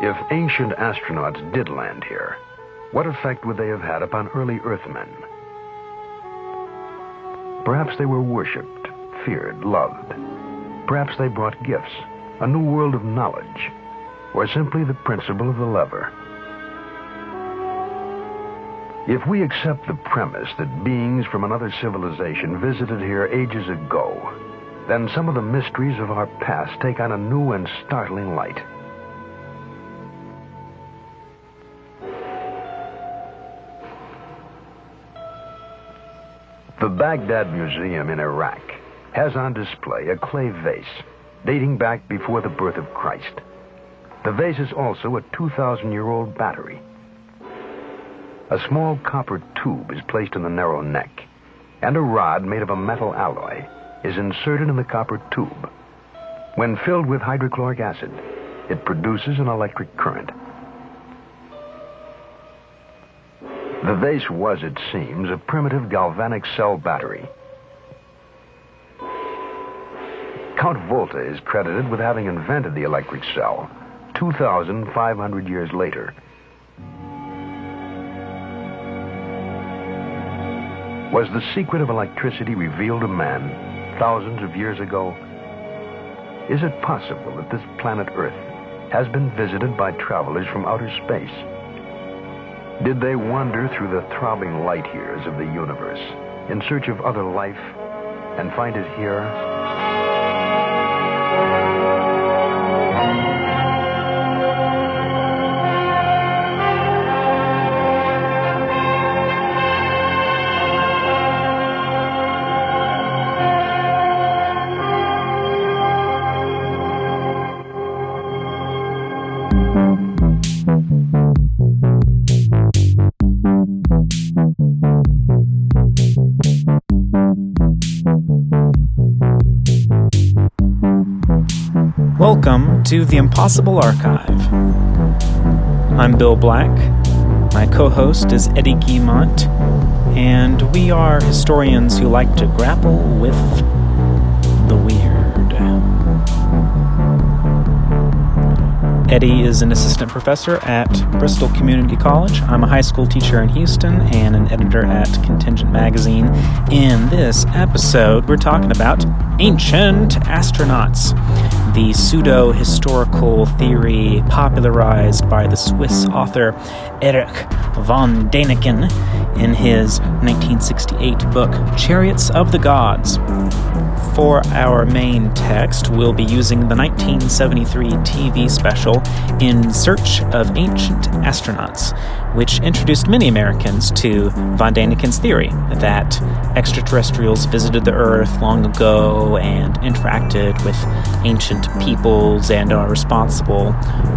If ancient astronauts did land here, what effect would they have had upon early Earthmen? Perhaps they were worshipped, feared, loved. Perhaps they brought gifts, a new world of knowledge, or simply the principle of the lever. If we accept the premise that beings from another civilization visited here ages ago, then some of the mysteries of our past take on a new and startling light. The Baghdad Museum in Iraq has on display a clay vase dating back before the birth of Christ. The vase is also a 2,000 year old battery. A small copper tube is placed in the narrow neck, and a rod made of a metal alloy is inserted in the copper tube. When filled with hydrochloric acid, it produces an electric current. The vase was, it seems, a primitive galvanic cell battery. Count Volta is credited with having invented the electric cell 2,500 years later. Was the secret of electricity revealed to man thousands of years ago? Is it possible that this planet Earth has been visited by travelers from outer space? Did they wander through the throbbing light years of the universe in search of other life and find it here? Welcome to the Impossible Archive. I'm Bill Black. My co host is Eddie Guimont, and we are historians who like to grapple with the weird. Eddie is an assistant professor at Bristol Community College. I'm a high school teacher in Houston and an editor at Contingent Magazine. In this episode, we're talking about ancient astronauts, the pseudo historical theory popularized by the Swiss author Erich von Däniken in his 1968 book Chariots of the Gods. For our main text, we'll be using the 1973 TV special In Search of Ancient Astronauts, which introduced many Americans to von Däniken's theory that extraterrestrials visited the Earth long ago and interacted with ancient peoples and are responsible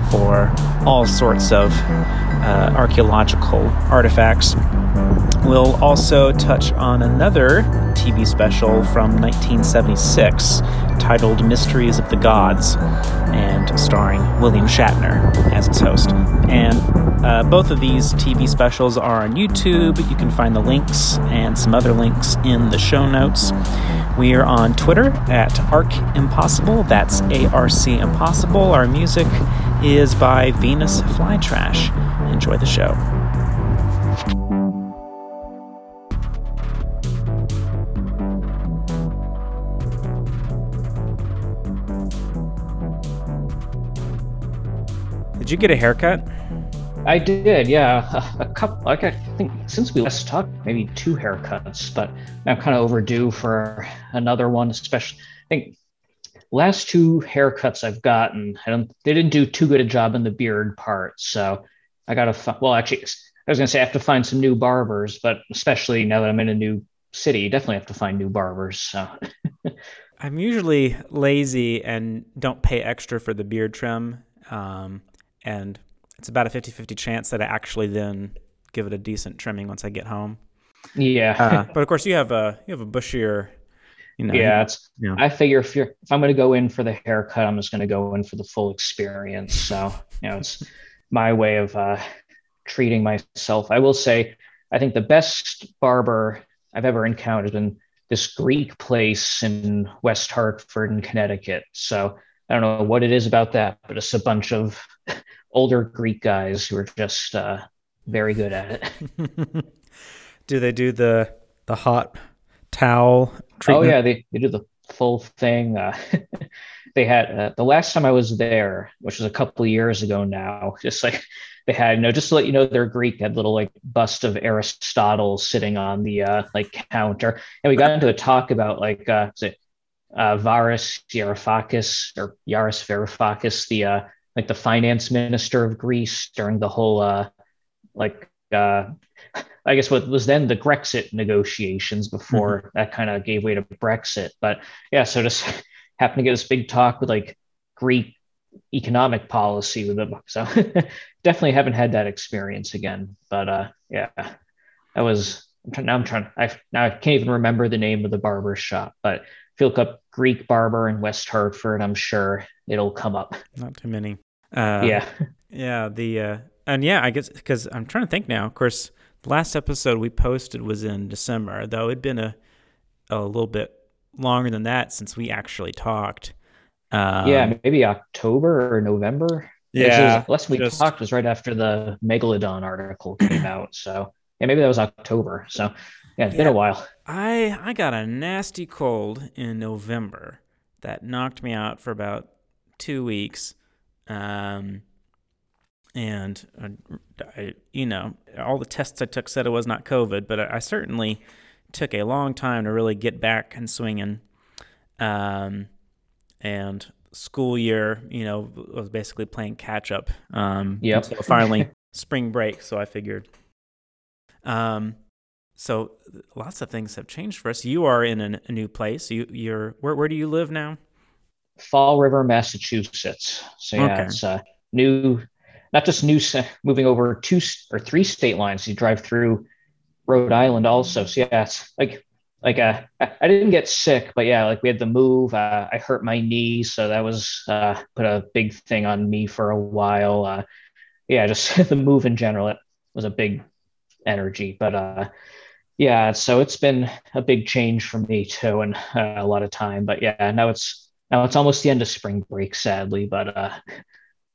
for all sorts of uh, archaeological artifacts. We'll also touch on another TV special from 1976 titled Mysteries of the Gods and starring William Shatner as its host. And uh, both of these TV specials are on YouTube. You can find the links and some other links in the show notes. We are on Twitter at Arc Impossible. That's A R C Impossible. Our music is by Venus Flytrash. Enjoy the show. Did you get a haircut? I did, yeah. A, couple, like I think since we last talked, maybe two haircuts, but I'm kind of overdue for another one, especially. I think last two haircuts I've gotten, I don't, they didn't do too good a job in the beard part. So I got to, well, actually, I was going to say I have to find some new barbers, but especially now that I'm in a new city, definitely have to find new barbers. So. I'm usually lazy and don't pay extra for the beard trim. Um, and it's about a 50-50 chance that I actually then give it a decent trimming once I get home. Yeah. Uh, but of course you have a you have a bushier you know, yeah, it's. You know. I figure if you're if I'm going to go in for the haircut, I'm just going to go in for the full experience. So you know, it's my way of uh, treating myself. I will say, I think the best barber I've ever encountered has been this Greek place in West Hartford in Connecticut. So I don't know what it is about that, but it's a bunch of older Greek guys who are just uh, very good at it. do they do the the hot towel treatment? Oh yeah, they, they do the full thing. Uh, they had uh, the last time I was there, which was a couple years ago now. Just like they had, you know, just to let you know, they're Greek. Had little like bust of Aristotle sitting on the uh, like counter, and we got into a talk about like uh, it uh, Varis Yarofakis or Yaris Varoufakis, the uh, like the finance minister of Greece during the whole uh, like uh, I guess what was then the Grexit negotiations before mm-hmm. that kind of gave way to Brexit. But yeah, so just happened to get this big talk with like Greek economic policy with them. So definitely haven't had that experience again. But uh, yeah, that was I'm trying, now I'm trying I now I can't even remember the name of the barber shop, but if you look up Greek barber in West Hartford, I'm sure it'll come up. Not too many. Uh, yeah. Yeah. The uh, and yeah, I guess because I'm trying to think now. Of course, the last episode we posted was in December, though it'd been a a little bit longer than that since we actually talked. Um, yeah, maybe October or November. Yeah, last we just, talked was right after the Megalodon article came out. So yeah, maybe that was October. So yeah, it's yeah, been a while. I I got a nasty cold in November that knocked me out for about two weeks. Um, and uh, I, you know, all the tests I took said it was not COVID, but I, I certainly took a long time to really get back and swinging. Um, and school year, you know, was basically playing catch up. Um, yep. So finally, spring break. So I figured. Um, so lots of things have changed for us. You are in a, a new place. You, you're where? Where do you live now? Fall River, Massachusetts. So yeah, okay. it's a new not just new moving over two or three state lines. You drive through Rhode Island also. So yeah, it's like like uh, I didn't get sick, but yeah, like we had the move. Uh, I hurt my knee, so that was uh, put a big thing on me for a while. Uh, yeah, just the move in general, it was a big energy. But uh, yeah, so it's been a big change for me too, and uh, a lot of time. But yeah, now it's now it's almost the end of spring break, sadly. But uh,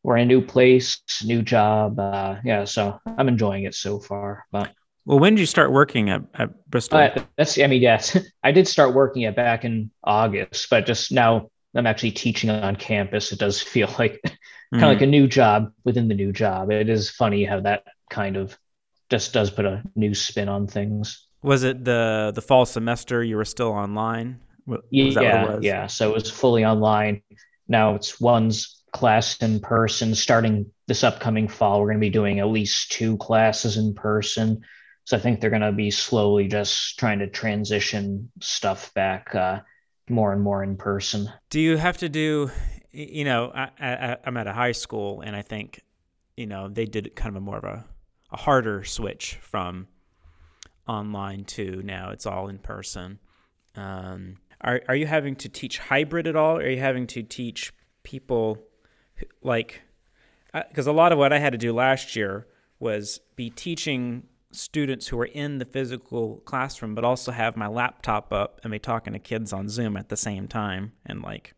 we're in a new place, new job. Uh, yeah, so I'm enjoying it so far. But well, when did you start working at, at Bristol? Uh, that's I mean, yes, I did start working it back in August, but just now I'm actually teaching on campus. It does feel like kind of like a new job within the new job. It is funny how that kind of just does put a new spin on things. Was it the the fall semester you were still online? Was yeah, yeah. So it was fully online. Now it's one's class in person starting this upcoming fall. We're going to be doing at least two classes in person. So I think they're going to be slowly just trying to transition stuff back uh, more and more in person. Do you have to do, you know, I, I, I'm at a high school and I think, you know, they did kind of a more of a, a harder switch from online to now it's all in person. Um, are, are you having to teach hybrid at all? Are you having to teach people like because a lot of what I had to do last year was be teaching students who are in the physical classroom, but also have my laptop up and be talking to kids on Zoom at the same time. And like,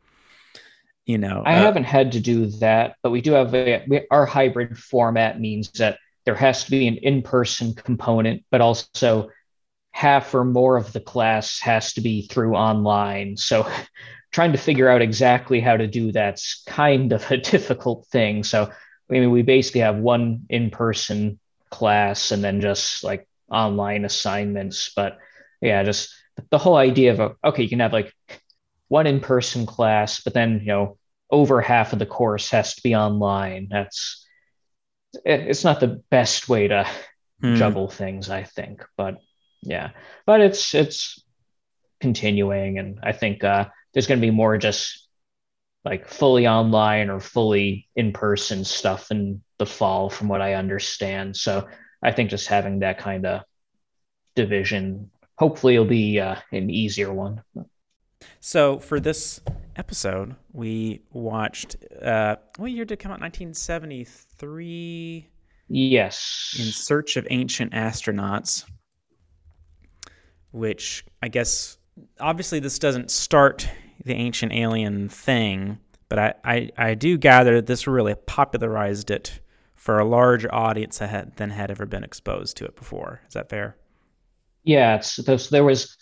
you know, I uh, haven't had to do that, but we do have a, we, our hybrid format means that there has to be an in person component, but also half or more of the class has to be through online. So trying to figure out exactly how to do that's kind of a difficult thing. So, I mean, we basically have one in person class and then just like online assignments. But yeah, just the whole idea of, okay, you can have like one in person class, but then, you know, over half of the course has to be online. That's, it's not the best way to hmm. juggle things, I think. But yeah, but it's, it's, continuing and i think uh there's going to be more just like fully online or fully in person stuff in the fall, from what I understand. So I think just having that kind of division, hopefully, it'll be uh, an easier one. So for this episode, we watched. Uh, what year did it come out? 1973. Yes. In Search of Ancient Astronauts, which I guess obviously this doesn't start the ancient alien thing, but I, I, I do gather that this really popularized it for a large audience that had, than had ever been exposed to it before. Is that fair? Yeah, there was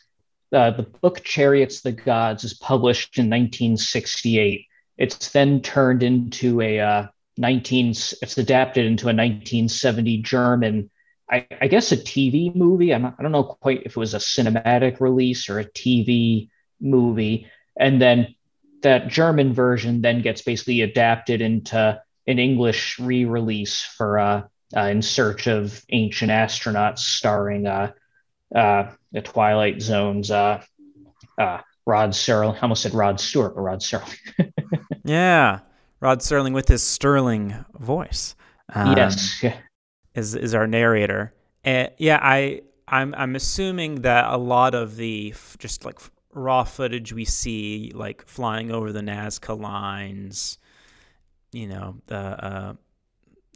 uh, the book Chariots of the Gods is published in 1968. It's then turned into a uh, 19 it's adapted into a 1970 German I, I guess a TV movie. I'm I don't know quite if it was a cinematic release or a TV movie. And then that German version then gets basically adapted into an English re-release for uh, uh, In Search of Ancient Astronauts, starring uh, uh, the Twilight Zone's uh, uh, Rod Serling. I almost said Rod Stewart, but Rod Serling. yeah, Rod Serling with his sterling voice. Um, yes, is is our narrator. And yeah, I I'm I'm assuming that a lot of the f- just like raw footage we see, like flying over the Nazca lines, you know, the uh,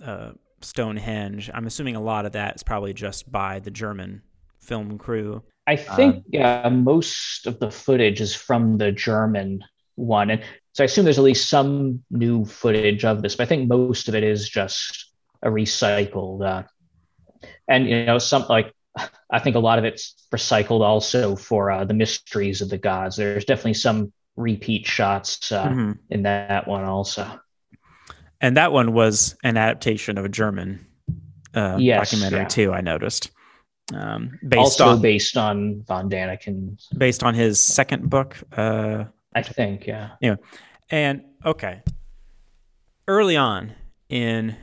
uh, Stonehenge. I'm assuming a lot of that is probably just by the German film crew. I think um, most of the footage is from the German one, and so I assume there's at least some new footage of this. But I think most of it is just a recycled, uh, and you know, some like I think a lot of it's recycled also for uh, the mysteries of the gods. There's definitely some repeat shots uh, mm-hmm. in that one also. And that one was an adaptation of a German uh, yes, documentary yeah. too. I noticed. Um, based also on, based on von Daniken. Based on his second book. Uh, I think, yeah. Yeah, and okay. Early on in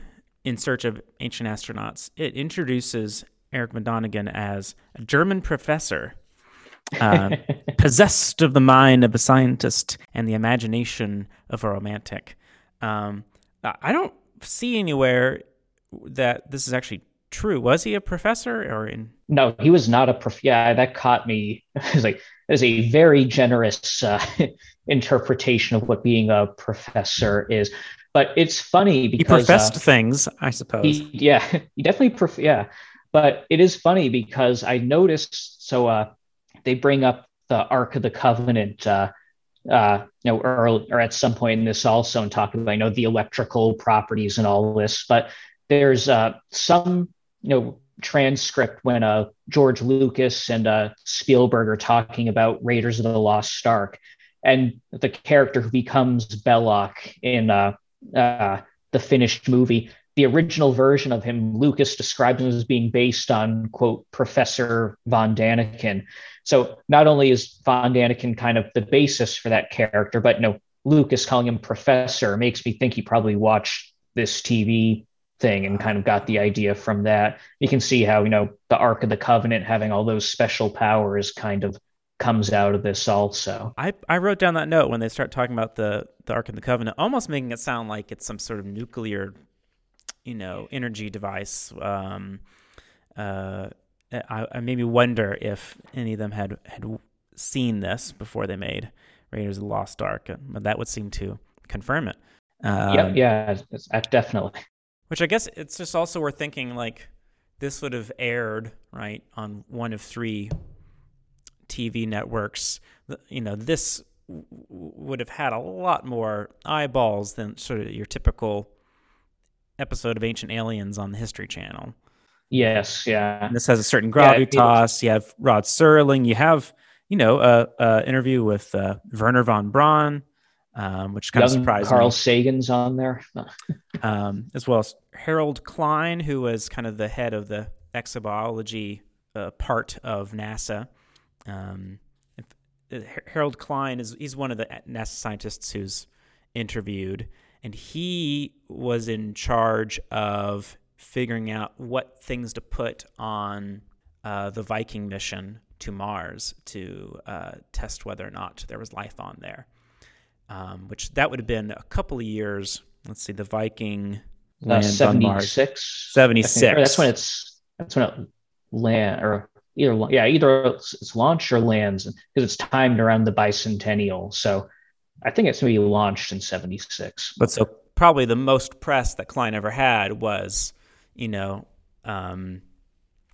in search of ancient astronauts, it introduces Erich Däniken as a German professor, uh, possessed of the mind of a scientist and the imagination of a romantic. Um, I don't see anywhere that this is actually true. Was he a professor or in? No, he was not a prof. Yeah, that caught me. It was like it was a very generous uh, interpretation of what being a professor is. But it's funny because he professed uh, things, I suppose. He, yeah, he definitely. Prof- yeah, but it is funny because I noticed. So uh, they bring up the Ark of the Covenant. Uh, you know, or, or at some point in this also and talk about, I know, the electrical properties and all this, but there's uh, some, you know, transcript when uh, George Lucas and uh, Spielberg are talking about Raiders of the Lost Ark, and the character who becomes Belloq in uh, uh, the finished movie. The original version of him, Lucas describes him as being based on quote Professor von Daniken. So not only is von Daniken kind of the basis for that character, but you know Lucas calling him Professor makes me think he probably watched this TV thing and kind of got the idea from that. You can see how, you know, the Ark of the Covenant having all those special powers kind of comes out of this also. I, I wrote down that note when they start talking about the, the Ark of the Covenant, almost making it sound like it's some sort of nuclear, you know, energy device. Um, uh, I, I maybe wonder if any of them had, had seen this before they made Raiders of the Lost Ark, but that would seem to confirm it. Um, yep, yeah, yeah, definitely. Which I guess it's just also worth thinking like this would have aired right on one of three TV networks. You know, this w- would have had a lot more eyeballs than sort of your typical episode of Ancient Aliens on the History Channel. Yes, yeah. And this has a certain gravitas. Yeah, you have Rod Serling. You have, you know, a, a interview with uh, Wernher von Braun um, which kind Young of surprised Carl me. Sagan's on there, um, as well as Harold Klein, who was kind of the head of the exobiology uh, part of NASA. Um, uh, Harold Klein is he's one of the NASA scientists who's interviewed, and he was in charge of figuring out what things to put on uh, the Viking mission to Mars to uh, test whether or not there was life on there um, which that would have been a couple of years. Let's see, the Viking uh, lands 76. on Mars. 76. That's when it's that's when it land or either yeah either it's, it's launched or lands because it's timed around the bicentennial. So I think it's going to be launched in 76. But so probably the most press that Klein ever had was, you know, um,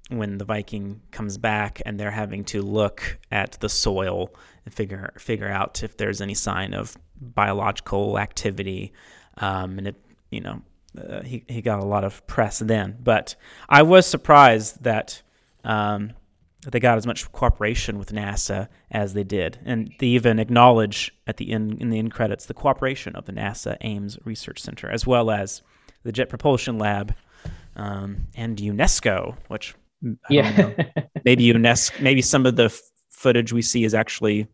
when the Viking comes back and they're having to look at the soil and figure figure out if there's any sign of biological activity, um, and it you know uh, he he got a lot of press then. But I was surprised that um, they got as much cooperation with NASA as they did, and they even acknowledge at the end in the end credits the cooperation of the NASA Ames Research Center as well as the Jet Propulsion Lab um, and UNESCO, which yeah, maybe UNESCO, maybe some of the f- footage we see is actually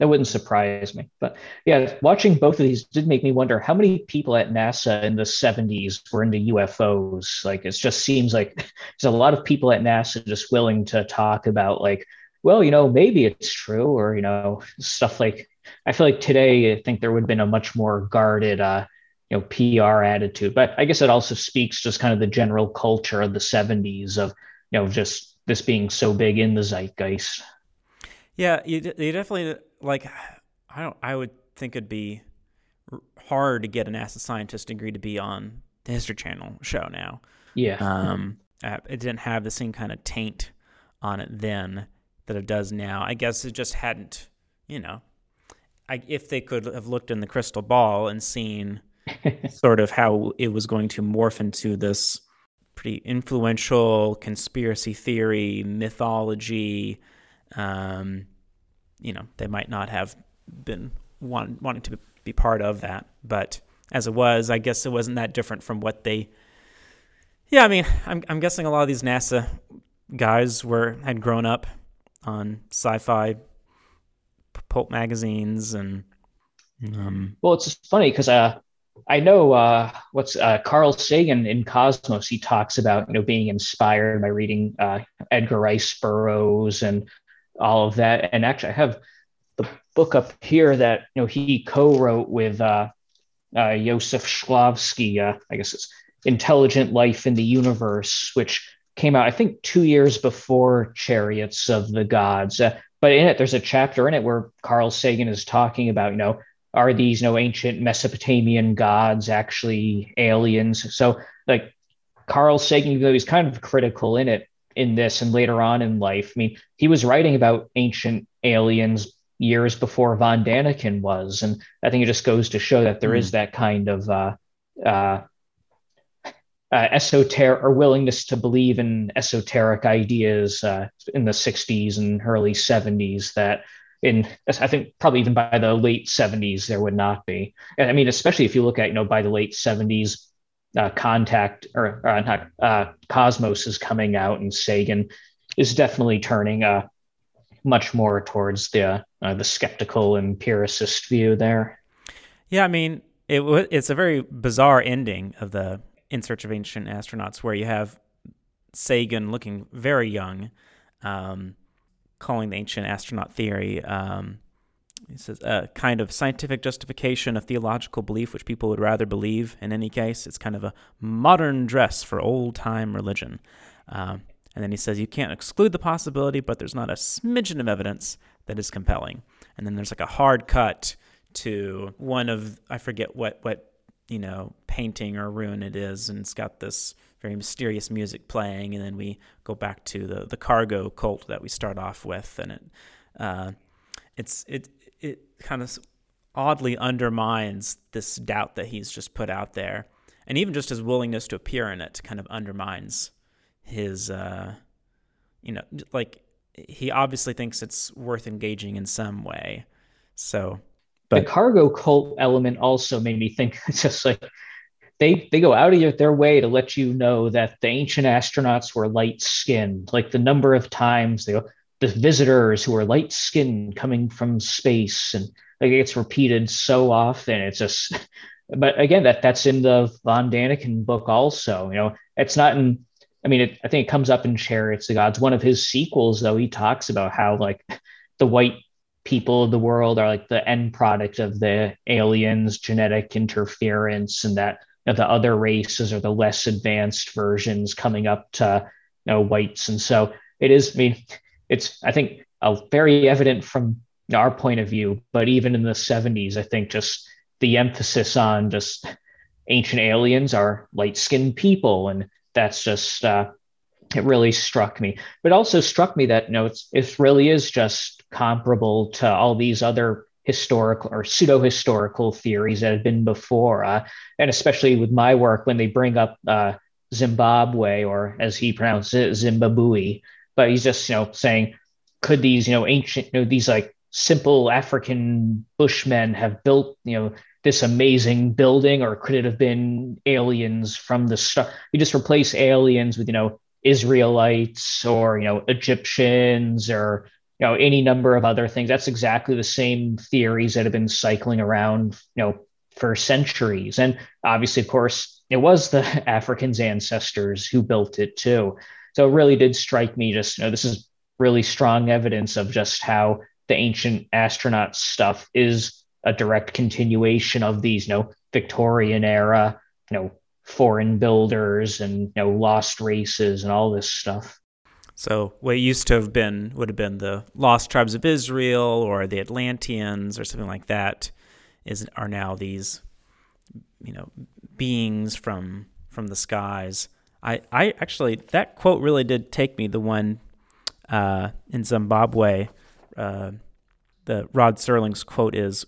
that wouldn't surprise me. But yeah, watching both of these did make me wonder how many people at NASA in the 70s were into UFOs. Like it just seems like there's a lot of people at NASA just willing to talk about like, well, you know, maybe it's true, or you know, stuff like I feel like today I think there would have been a much more guarded uh, you know, PR attitude. But I guess it also speaks just kind of the general culture of the 70s of, you know, just this being so big in the zeitgeist. Yeah, you, you definitely like I don't I would think it'd be hard to get a NASA scientist degree to be on the History Channel show now. Yeah. Um, it didn't have the same kind of taint on it then that it does now. I guess it just hadn't, you know, I, if they could have looked in the crystal ball and seen sort of how it was going to morph into this pretty influential conspiracy theory mythology um, you know, they might not have been want, wanting to be part of that. But as it was, I guess it wasn't that different from what they. Yeah, I mean, I'm I'm guessing a lot of these NASA guys were had grown up on sci-fi pulp magazines and. Um, well, it's funny because uh, I know uh, what's uh, Carl Sagan in Cosmos. He talks about you know being inspired by reading uh, Edgar Rice Burroughs and all of that. And actually, I have the book up here that you know he co-wrote with uh, uh, Joseph Shklovsky. Uh, I guess it's Intelligent Life in the Universe, which came out I think two years before Chariots of the Gods. Uh, but in it, there's a chapter in it where Carl Sagan is talking about you know are these you know ancient Mesopotamian gods actually aliens? So like Carl Sagan, though he's kind of critical in it, in this and later on in life. I mean, he was writing about ancient aliens years before von Daniken was, and I think it just goes to show that there mm. is that kind of uh, uh, uh, esoteric or willingness to believe in esoteric ideas uh, in the 60s and early 70s that in I think probably even by the late 70s there would not be. And I mean, especially if you look at you know by the late 70s, uh, Contact or uh, not, uh, Cosmos is coming out, and Sagan is definitely turning uh, much more towards the uh, the skeptical empiricist view there. Yeah, I mean, it w- it's a very bizarre ending of the In Search of Ancient Astronauts, where you have Sagan looking very young, um, calling the ancient astronaut theory. Um, he says a kind of scientific justification of theological belief, which people would rather believe in any case. It's kind of a modern dress for old time religion. Um, and then he says you can't exclude the possibility, but there's not a smidgen of evidence that is compelling. And then there's like a hard cut to one of I forget what what you know painting or ruin it is, and it's got this very mysterious music playing, and then we go back to the the cargo cult that we start off with, and it. Uh, it's it kind of oddly undermines this doubt that he's just put out there, and even just his willingness to appear in it kind of undermines his, uh, you know, like he obviously thinks it's worth engaging in some way. So, but the cargo cult element also made me think just like they they go out of their way to let you know that the ancient astronauts were light skinned. Like the number of times they go, the visitors who are light skinned coming from space and like it gets repeated so often it's just but again that that's in the von daniken book also you know it's not in i mean it, i think it comes up in chariots the gods one of his sequels though he talks about how like the white people of the world are like the end product of the aliens genetic interference and that you know, the other races are the less advanced versions coming up to you know whites and so it is i mean it's I think very evident from our point of view, but even in the 70s, I think just the emphasis on just ancient aliens are light skinned people. And that's just, uh, it really struck me. But also struck me that, you know, it's, it really is just comparable to all these other historical or pseudo historical theories that had been before, uh, and especially with my work when they bring up uh, Zimbabwe or as he pronounced it, Zimbabwe, but he's just you know saying could these you know ancient you know these like simple African bushmen have built you know this amazing building or could it have been aliens from the start you just replace aliens with you know israelites or you know egyptians or you know any number of other things. That's exactly the same theories that have been cycling around you know for centuries. And obviously of course it was the africans ancestors who built it too so it really did strike me just you know this is really strong evidence of just how the ancient astronaut stuff is a direct continuation of these you know victorian era you know foreign builders and you know lost races and all this stuff so what used to have been would have been the lost tribes of Israel or the Atlanteans or something like that is are now these you know beings from from the skies. I I actually that quote really did take me the one uh, in Zimbabwe. Uh, the Rod Serling's quote is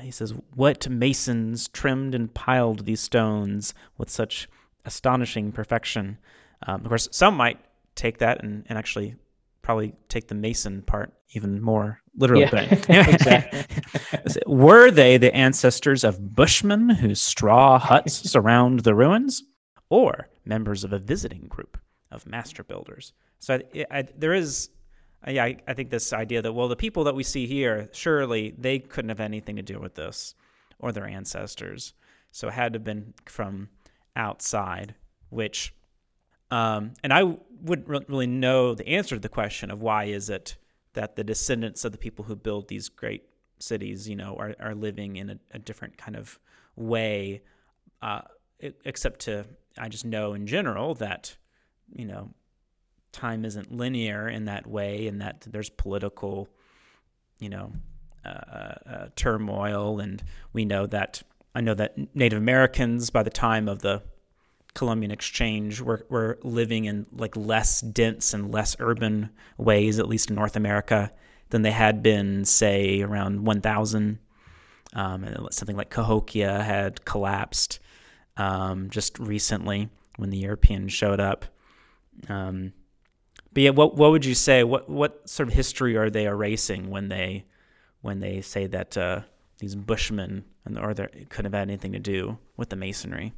he says, "What masons trimmed and piled these stones with such astonishing perfection." Um, of course, some might take that and, and actually probably take the Mason part even more literally. Yeah, Were they the ancestors of Bushmen whose straw huts surround the ruins, or members of a visiting group of master builders? So I, I, there is, yeah, I, I think this idea that well, the people that we see here, surely they couldn't have anything to do with this, or their ancestors. So it had to have been from outside, which um, and I wouldn't really know the answer to the question of why is it that the descendants of the people who build these great cities, you know, are, are living in a, a different kind of way, uh, except to, I just know in general that, you know, time isn't linear in that way and that there's political, you know, uh, uh, turmoil. And we know that, I know that Native Americans, by the time of the Columbian exchange were, were living in like less dense and less urban ways, at least in North America, than they had been, say, around 1000. Um, and something like Cahokia had collapsed um, just recently when the Europeans showed up. Um, but yeah, what what would you say? What what sort of history are they erasing when they when they say that uh, these Bushmen and or there could have had anything to do with the Masonry?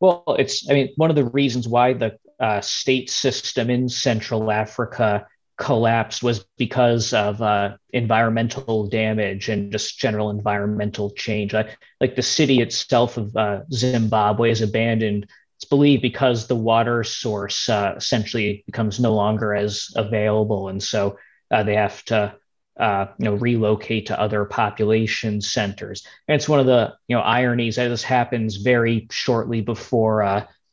Well, it's, I mean, one of the reasons why the uh, state system in Central Africa collapsed was because of uh, environmental damage and just general environmental change. Like, the city itself of uh, Zimbabwe is abandoned. It's believed because the water source uh, essentially becomes no longer as available. And so uh, they have to uh, you know relocate to other population centers. And it's one of the you know ironies that this happens very shortly before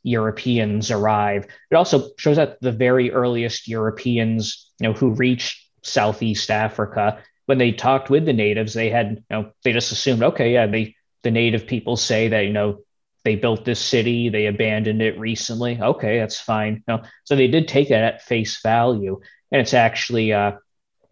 Europeans arrive. It also shows that the very earliest Europeans you know who reached Southeast Africa when they talked with the natives, they had you know they just assumed okay yeah they the native people say that you know they built this city they abandoned it recently. Okay that's fine. You know, so they did take that at face value. And it's actually uh,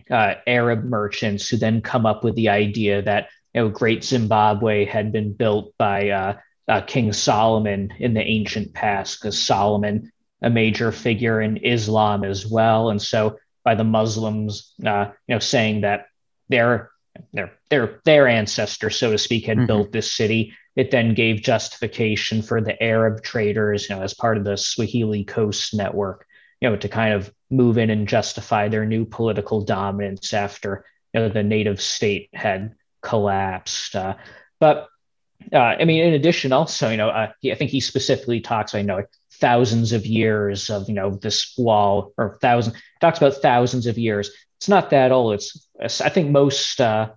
uh, Arab merchants who then come up with the idea that you know Great Zimbabwe had been built by uh, uh, King Solomon in the ancient past, because Solomon, a major figure in Islam as well, and so by the Muslims, uh, you know, saying that their their their their ancestor, so to speak, had mm-hmm. built this city. It then gave justification for the Arab traders, you know, as part of the Swahili Coast Network, you know, to kind of move in and justify their new political dominance after you know, the native state had collapsed. Uh, but uh, I mean, in addition, also, you know, uh, I think he specifically talks, I know, like thousands of years of, you know, this wall or thousand talks about thousands of years. It's not that old. It's, I think most uh,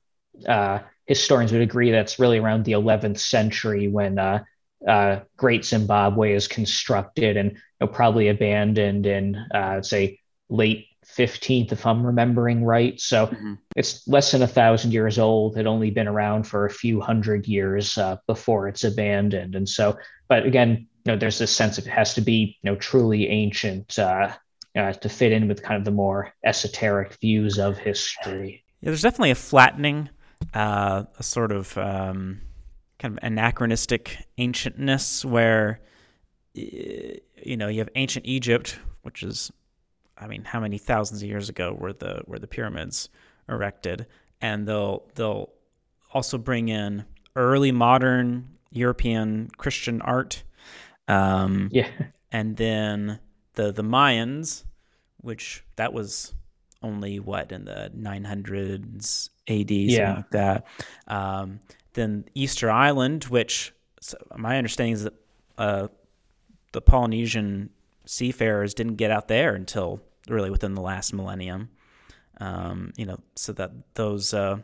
uh, historians would agree that's really around the 11th century when uh, uh, Great Zimbabwe is constructed and you know, probably abandoned in, uh, say, late 15th, if I'm remembering right. So mm-hmm. it's less than a thousand years old. It only been around for a few hundred years uh, before it's abandoned. And so, but again, you know, there's this sense of it has to be, you know, truly ancient uh, uh, to fit in with kind of the more esoteric views of history. Yeah, there's definitely a flattening uh, a sort of um, kind of anachronistic ancientness where you know you have ancient Egypt, which is, I mean, how many thousands of years ago were the were the pyramids erected, and they'll they'll also bring in early modern European Christian art. Um, yeah, and then the the Mayans, which that was only what in the 900s AD, yeah. like that. Um, then Easter Island, which so my understanding is that uh, the Polynesian seafarers didn't get out there until really within the last millennium. Um, you know, so that those uh,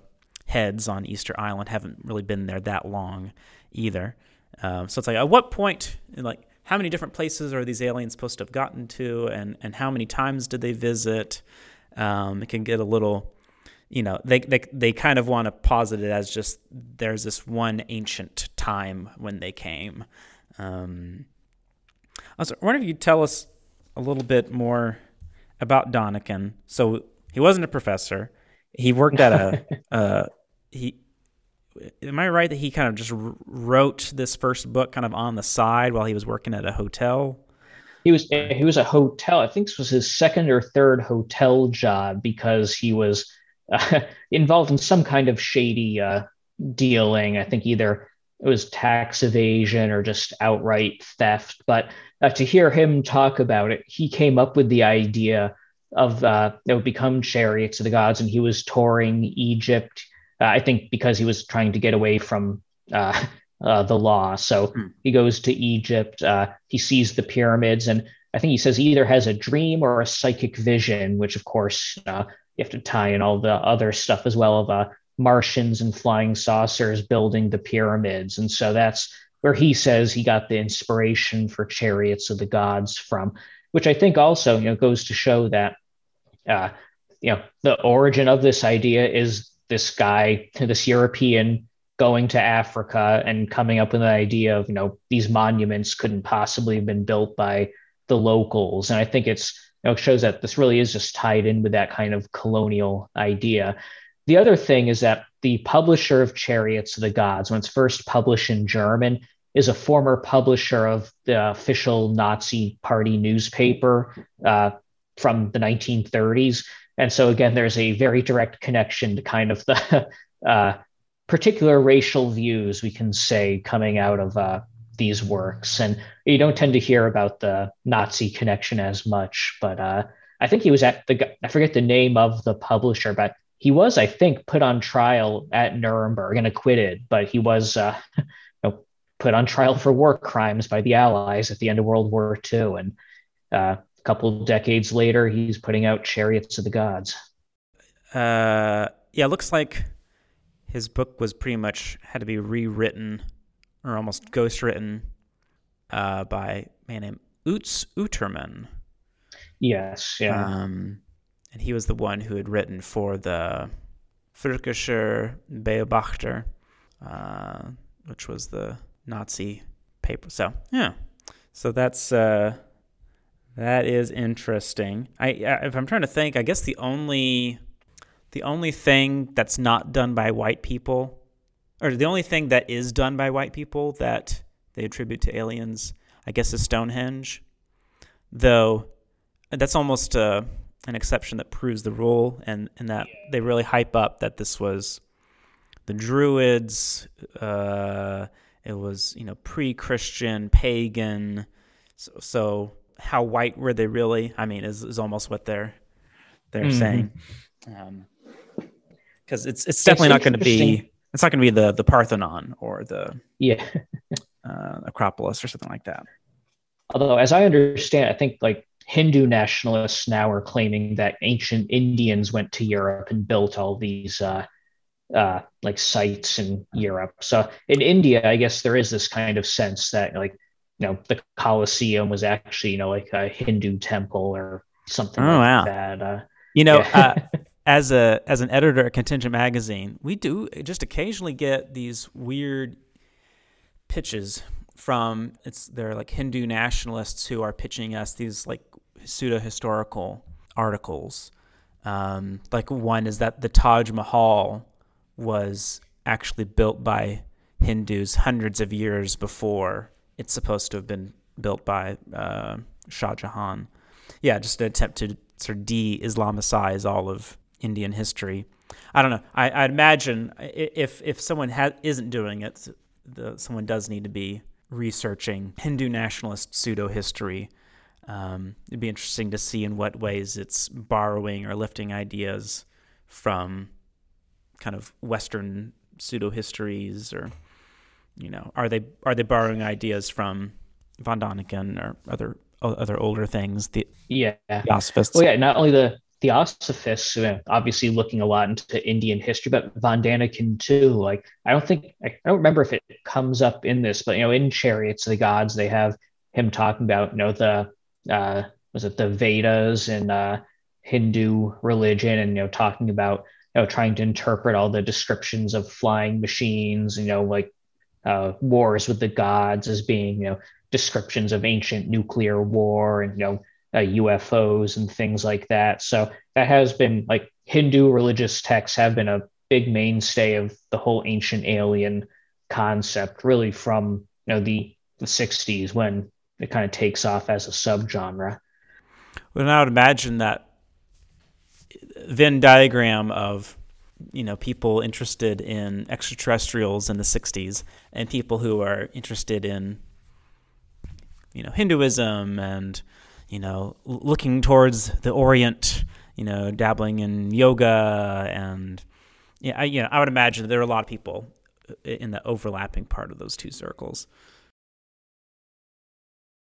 heads on Easter Island haven't really been there that long either. Um, so it's like, at what point, like, how many different places are these aliens supposed to have gotten to, and and how many times did they visit? Um, it can get a little, you know, they they they kind of want to posit it as just there's this one ancient time when they came. Um, I was wondering if you'd tell us a little bit more about Däniken. So he wasn't a professor. He worked at a uh, he. Am I right that he kind of just wrote this first book kind of on the side while he was working at a hotel? He was he was a hotel. I think this was his second or third hotel job because he was uh, involved in some kind of shady uh, dealing. I think either it was tax evasion or just outright theft. But uh, to hear him talk about it, he came up with the idea of uh, it would become chariots of the gods, and he was touring Egypt. Uh, I think because he was trying to get away from uh, uh, the law. So hmm. he goes to Egypt. Uh, he sees the pyramids, and I think he says he either has a dream or a psychic vision, which of course you have to tie in all the other stuff as well of uh Martians and flying saucers building the pyramids. And so that's where he says he got the inspiration for Chariots of the Gods from, which I think also you know goes to show that uh, you know the origin of this idea is this guy, this European going to Africa and coming up with an idea of you know these monuments couldn't possibly have been built by the locals, and I think it's you know it shows that this really is just tied in with that kind of colonial idea. The other thing is that the publisher of Chariots of the Gods, when it's first published in German, is a former publisher of the official Nazi party newspaper uh, from the 1930s. And so, again, there's a very direct connection to kind of the uh, particular racial views, we can say, coming out of uh, these works. And you don't tend to hear about the Nazi connection as much, but uh, I think he was at the, I forget the name of the publisher, but he was, I think, put on trial at Nuremberg and acquitted, but he was uh, you know, put on trial for war crimes by the Allies at the end of World War II. And uh, a couple decades later, he's putting out Chariots of the Gods. Uh, yeah, it looks like his book was pretty much had to be rewritten or almost ghostwritten uh, by a man named Utz Utermann. Yes, yeah. Um, and he was the one who had written for the Völkischer Beobachter, uh, which was the Nazi paper. So yeah, so that's uh, that is interesting. I if I'm trying to think, I guess the only the only thing that's not done by white people, or the only thing that is done by white people that they attribute to aliens, I guess, is Stonehenge. Though that's almost uh, an exception that proves the rule, and, and that they really hype up that this was the Druids. Uh, it was you know pre-Christian, pagan. So, so, how white were they really? I mean, is, is almost what they're they're mm-hmm. saying. Because um, it's it's definitely not going to be it's not going to be the the Parthenon or the yeah uh, Acropolis or something like that. Although, as I understand, I think like Hindu nationalists now are claiming that ancient Indians went to Europe and built all these uh, uh, like sites in Europe. So in India, I guess there is this kind of sense that like you know the Colosseum was actually you know like a Hindu temple or something oh, like wow. that. Uh, you know, yeah. uh, as a as an editor at Contingent Magazine, we do just occasionally get these weird pitches from it's they're like Hindu nationalists who are pitching us these like pseudo historical articles. Um, like one is that the Taj Mahal was actually built by Hindus hundreds of years before it's supposed to have been built by uh, Shah Jahan. Yeah, just an attempt to sort of de-Islamicize all of Indian history. I don't know. I, I'd imagine if if someone ha- isn't doing it, the, someone does need to be researching Hindu nationalist pseudo history. Um, it'd be interesting to see in what ways it's borrowing or lifting ideas from kind of Western pseudo histories, or you know, are they are they borrowing ideas from von Däniken or other other older things? The yeah, Theosophists. Well, yeah, not only the Theosophists, obviously looking a lot into Indian history, but von Däniken too. Like, I don't think I don't remember if it comes up in this, but you know, in Chariots of the Gods, they have him talking about you know the uh, was it the Vedas and uh, Hindu religion, and you know, talking about you know trying to interpret all the descriptions of flying machines, you know, like uh, wars with the gods as being you know descriptions of ancient nuclear war and you know uh, UFOs and things like that. So that has been like Hindu religious texts have been a big mainstay of the whole ancient alien concept, really from you know the the 60s when it kind of takes off as a subgenre. Well, I would imagine that Venn diagram of you know people interested in extraterrestrials in the 60s and people who are interested in you know Hinduism and you know, looking towards the Orient, you know, dabbling in yoga and yeah, I, you know, I would imagine there are a lot of people in the overlapping part of those two circles.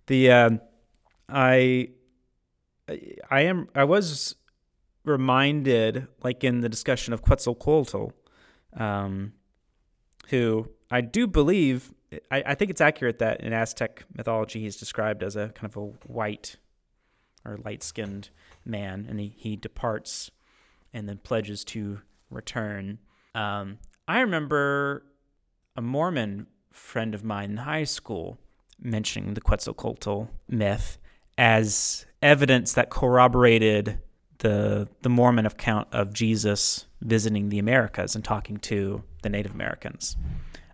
The uh, I I am I was reminded, like in the discussion of Quetzalcoatl, um, who I do believe I, I think it's accurate that in Aztec mythology he's described as a kind of a white or light skinned man, and he, he departs and then pledges to return. Um, I remember a Mormon friend of mine in high school mentioning the Quetzalcoatl myth as evidence that corroborated the the Mormon account of Jesus visiting the Americas and talking to the Native Americans.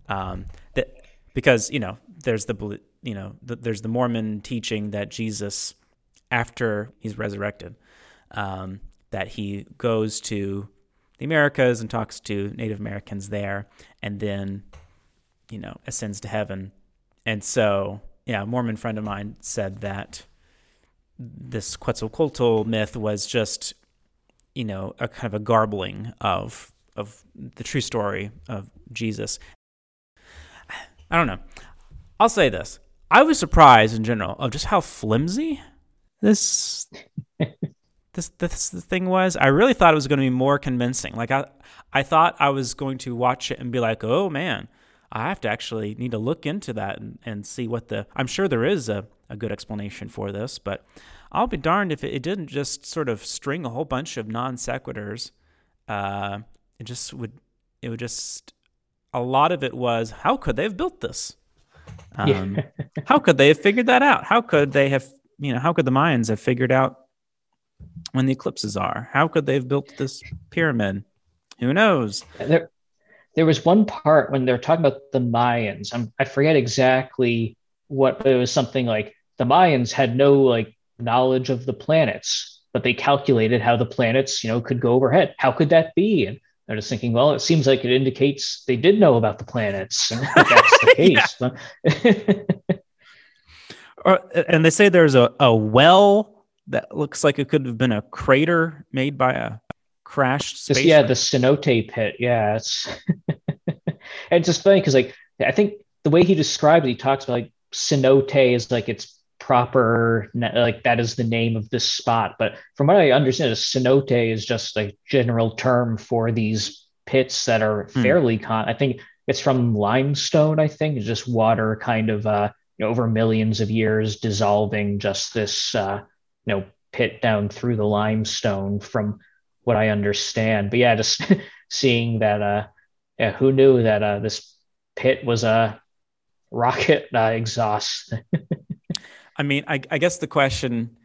Um, that because you know there's the you know the, there's the Mormon teaching that Jesus after he's resurrected, um, that he goes to the Americas and talks to Native Americans there, and then, you know, ascends to heaven. And so, yeah, a Mormon friend of mine said that this Quetzalcoatl myth was just, you know, a kind of a garbling of of the true story of Jesus. I don't know. I'll say this. I was surprised in general of just how flimsy this this this thing was. I really thought it was going to be more convincing. Like I I thought I was going to watch it and be like, "Oh man, I have to actually need to look into that and, and see what the I'm sure there is a, a good explanation for this, but I'll be darned if it, it didn't just sort of string a whole bunch of non sequiturs. Uh, it just would it would just a lot of it was how could they have built this? Um, yeah. how could they have figured that out? How could they have you know, how could the Mayans have figured out when the eclipses are? How could they have built this pyramid? Who knows? There, there was one part when they're talking about the Mayans. I'm, I forget exactly what, it was something like the Mayans had no like knowledge of the planets, but they calculated how the planets, you know, could go overhead. How could that be? And they're just thinking, well, it seems like it indicates they did know about the planets. that's the case. Or, and they say there's a, a well that looks like it could have been a crater made by a crashed space. yeah, the cenote pit. Yeah, it's and it's just funny because like I think the way he describes it, he talks about like cenote is like its proper like that is the name of this spot. But from what I understand, a cenote is just a general term for these pits that are hmm. fairly con. I think it's from limestone. I think it's just water kind of uh know, over millions of years dissolving just this uh, you know pit down through the limestone from what I understand. But yeah, just seeing that uh yeah, who knew that uh this pit was a rocket uh, exhaust. I mean, I, I guess the question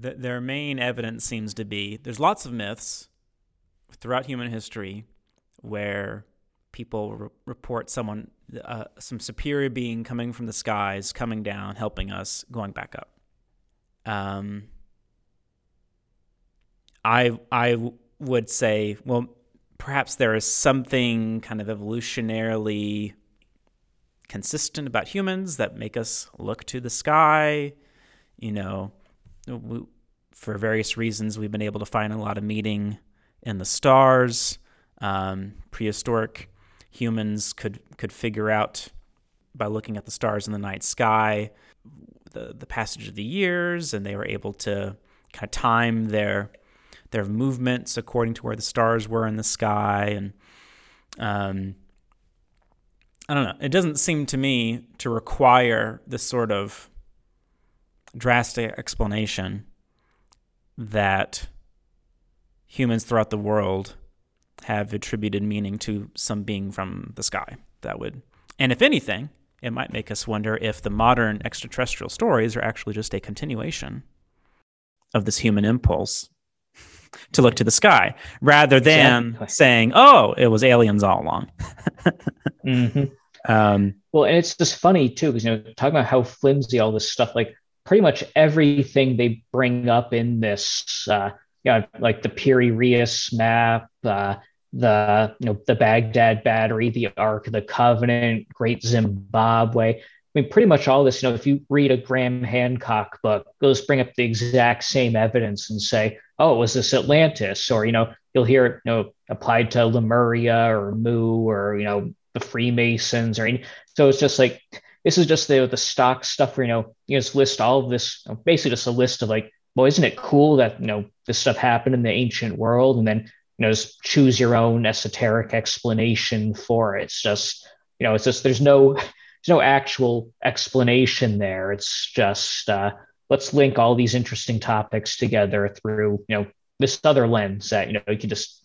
the, their main evidence seems to be there's lots of myths throughout human history where people re- report someone, uh, some superior being coming from the skies, coming down, helping us, going back up. Um, I I would say, well, perhaps there is something kind of evolutionarily consistent about humans that make us look to the sky. You know, we, for various reasons, we've been able to find a lot of meaning in the stars. Um, prehistoric humans could could figure out by looking at the stars in the night sky the the passage of the years, and they were able to kind of time their their movements according to where the stars were in the sky, and um, I don't know. It doesn't seem to me to require this sort of drastic explanation that humans throughout the world have attributed meaning to some being from the sky. That would, and if anything, it might make us wonder if the modern extraterrestrial stories are actually just a continuation of this human impulse to look to the sky rather than exactly. saying, oh, it was aliens all along. mm-hmm. um, well, and it's just funny too, because, you know, talking about how flimsy all this stuff, like pretty much everything they bring up in this, uh, you know, like the Piri-Reis map, uh, the you know the Baghdad Battery, the Ark the Covenant, Great Zimbabwe. I mean, pretty much all this. You know, if you read a Graham Hancock book, just bring up the exact same evidence and say, "Oh, it was this Atlantis," or you know, you'll hear it, you know, applied to Lemuria or Mu or you know the Freemasons or so. It's just like this is just the the stock stuff where you know you just list all of this, you know, basically just a list of like, well, isn't it cool that you know this stuff happened in the ancient world, and then you know just choose your own esoteric explanation for it. It's just you know it's just there's no there's no actual explanation there. It's just uh, let's link all these interesting topics together through you know this other lens that you know you can just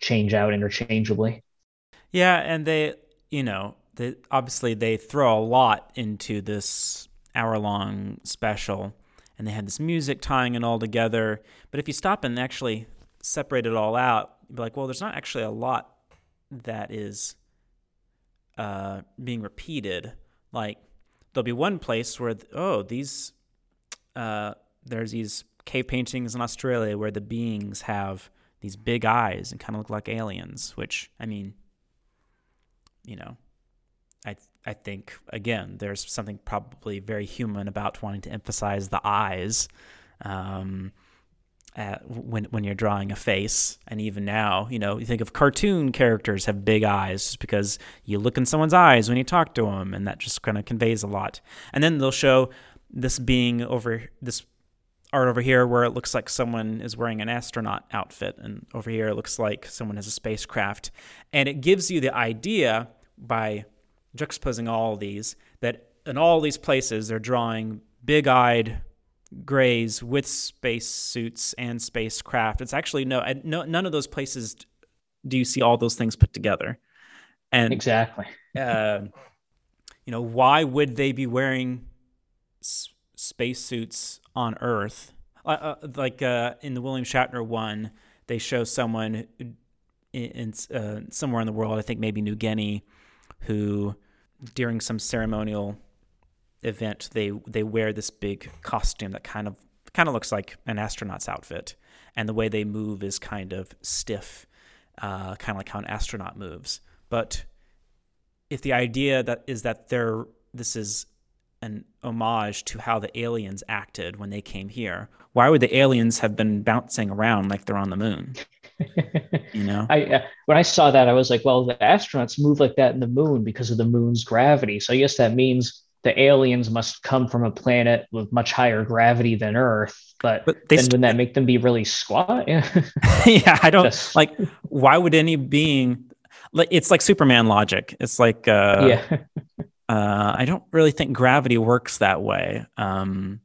change out interchangeably. Yeah, and they you know they obviously they throw a lot into this hour long special and they had this music tying it all together. But if you stop and actually separate it all out, you'd be like, well, there's not actually a lot that is uh, being repeated. Like there'll be one place where oh these uh, there's these cave paintings in Australia where the beings have these big eyes and kind of look like aliens. Which I mean, you know, I I think again there's something probably very human about wanting to emphasize the eyes. Um, at, when when you're drawing a face. And even now, you know, you think of cartoon characters have big eyes just because you look in someone's eyes when you talk to them, and that just kind of conveys a lot. And then they'll show this being over this art over here where it looks like someone is wearing an astronaut outfit, and over here it looks like someone has a spacecraft, and it gives you the idea by juxtaposing all these that in all these places they're drawing big-eyed grays with space suits and spacecraft. It's actually no, no none of those places do you see all those things put together. And exactly, uh, you know, why would they be wearing s- spacesuits on Earth? Uh, uh, like uh, in the William Shatner one, they show someone in, in uh, somewhere in the world, I think maybe New Guinea, who during some ceremonial event, they they wear this big costume that kind of kind of looks like an astronaut's outfit, and the way they move is kind of stiff, uh, kind of like how an astronaut moves. But if the idea that is that they're this is an homage to how the aliens acted when they came here, why would the aliens have been bouncing around like they're on the moon? you know, I uh, when I saw that, I was like, well, the astronauts move like that in the moon because of the moon's gravity. So I guess that means the aliens must come from a planet with much higher gravity than Earth. But, but then st- wouldn't that make them be really squat? yeah, I don't Just, like. Why would any being like? It's like Superman logic. It's like uh, yeah. uh, I don't really think gravity works that way. Um,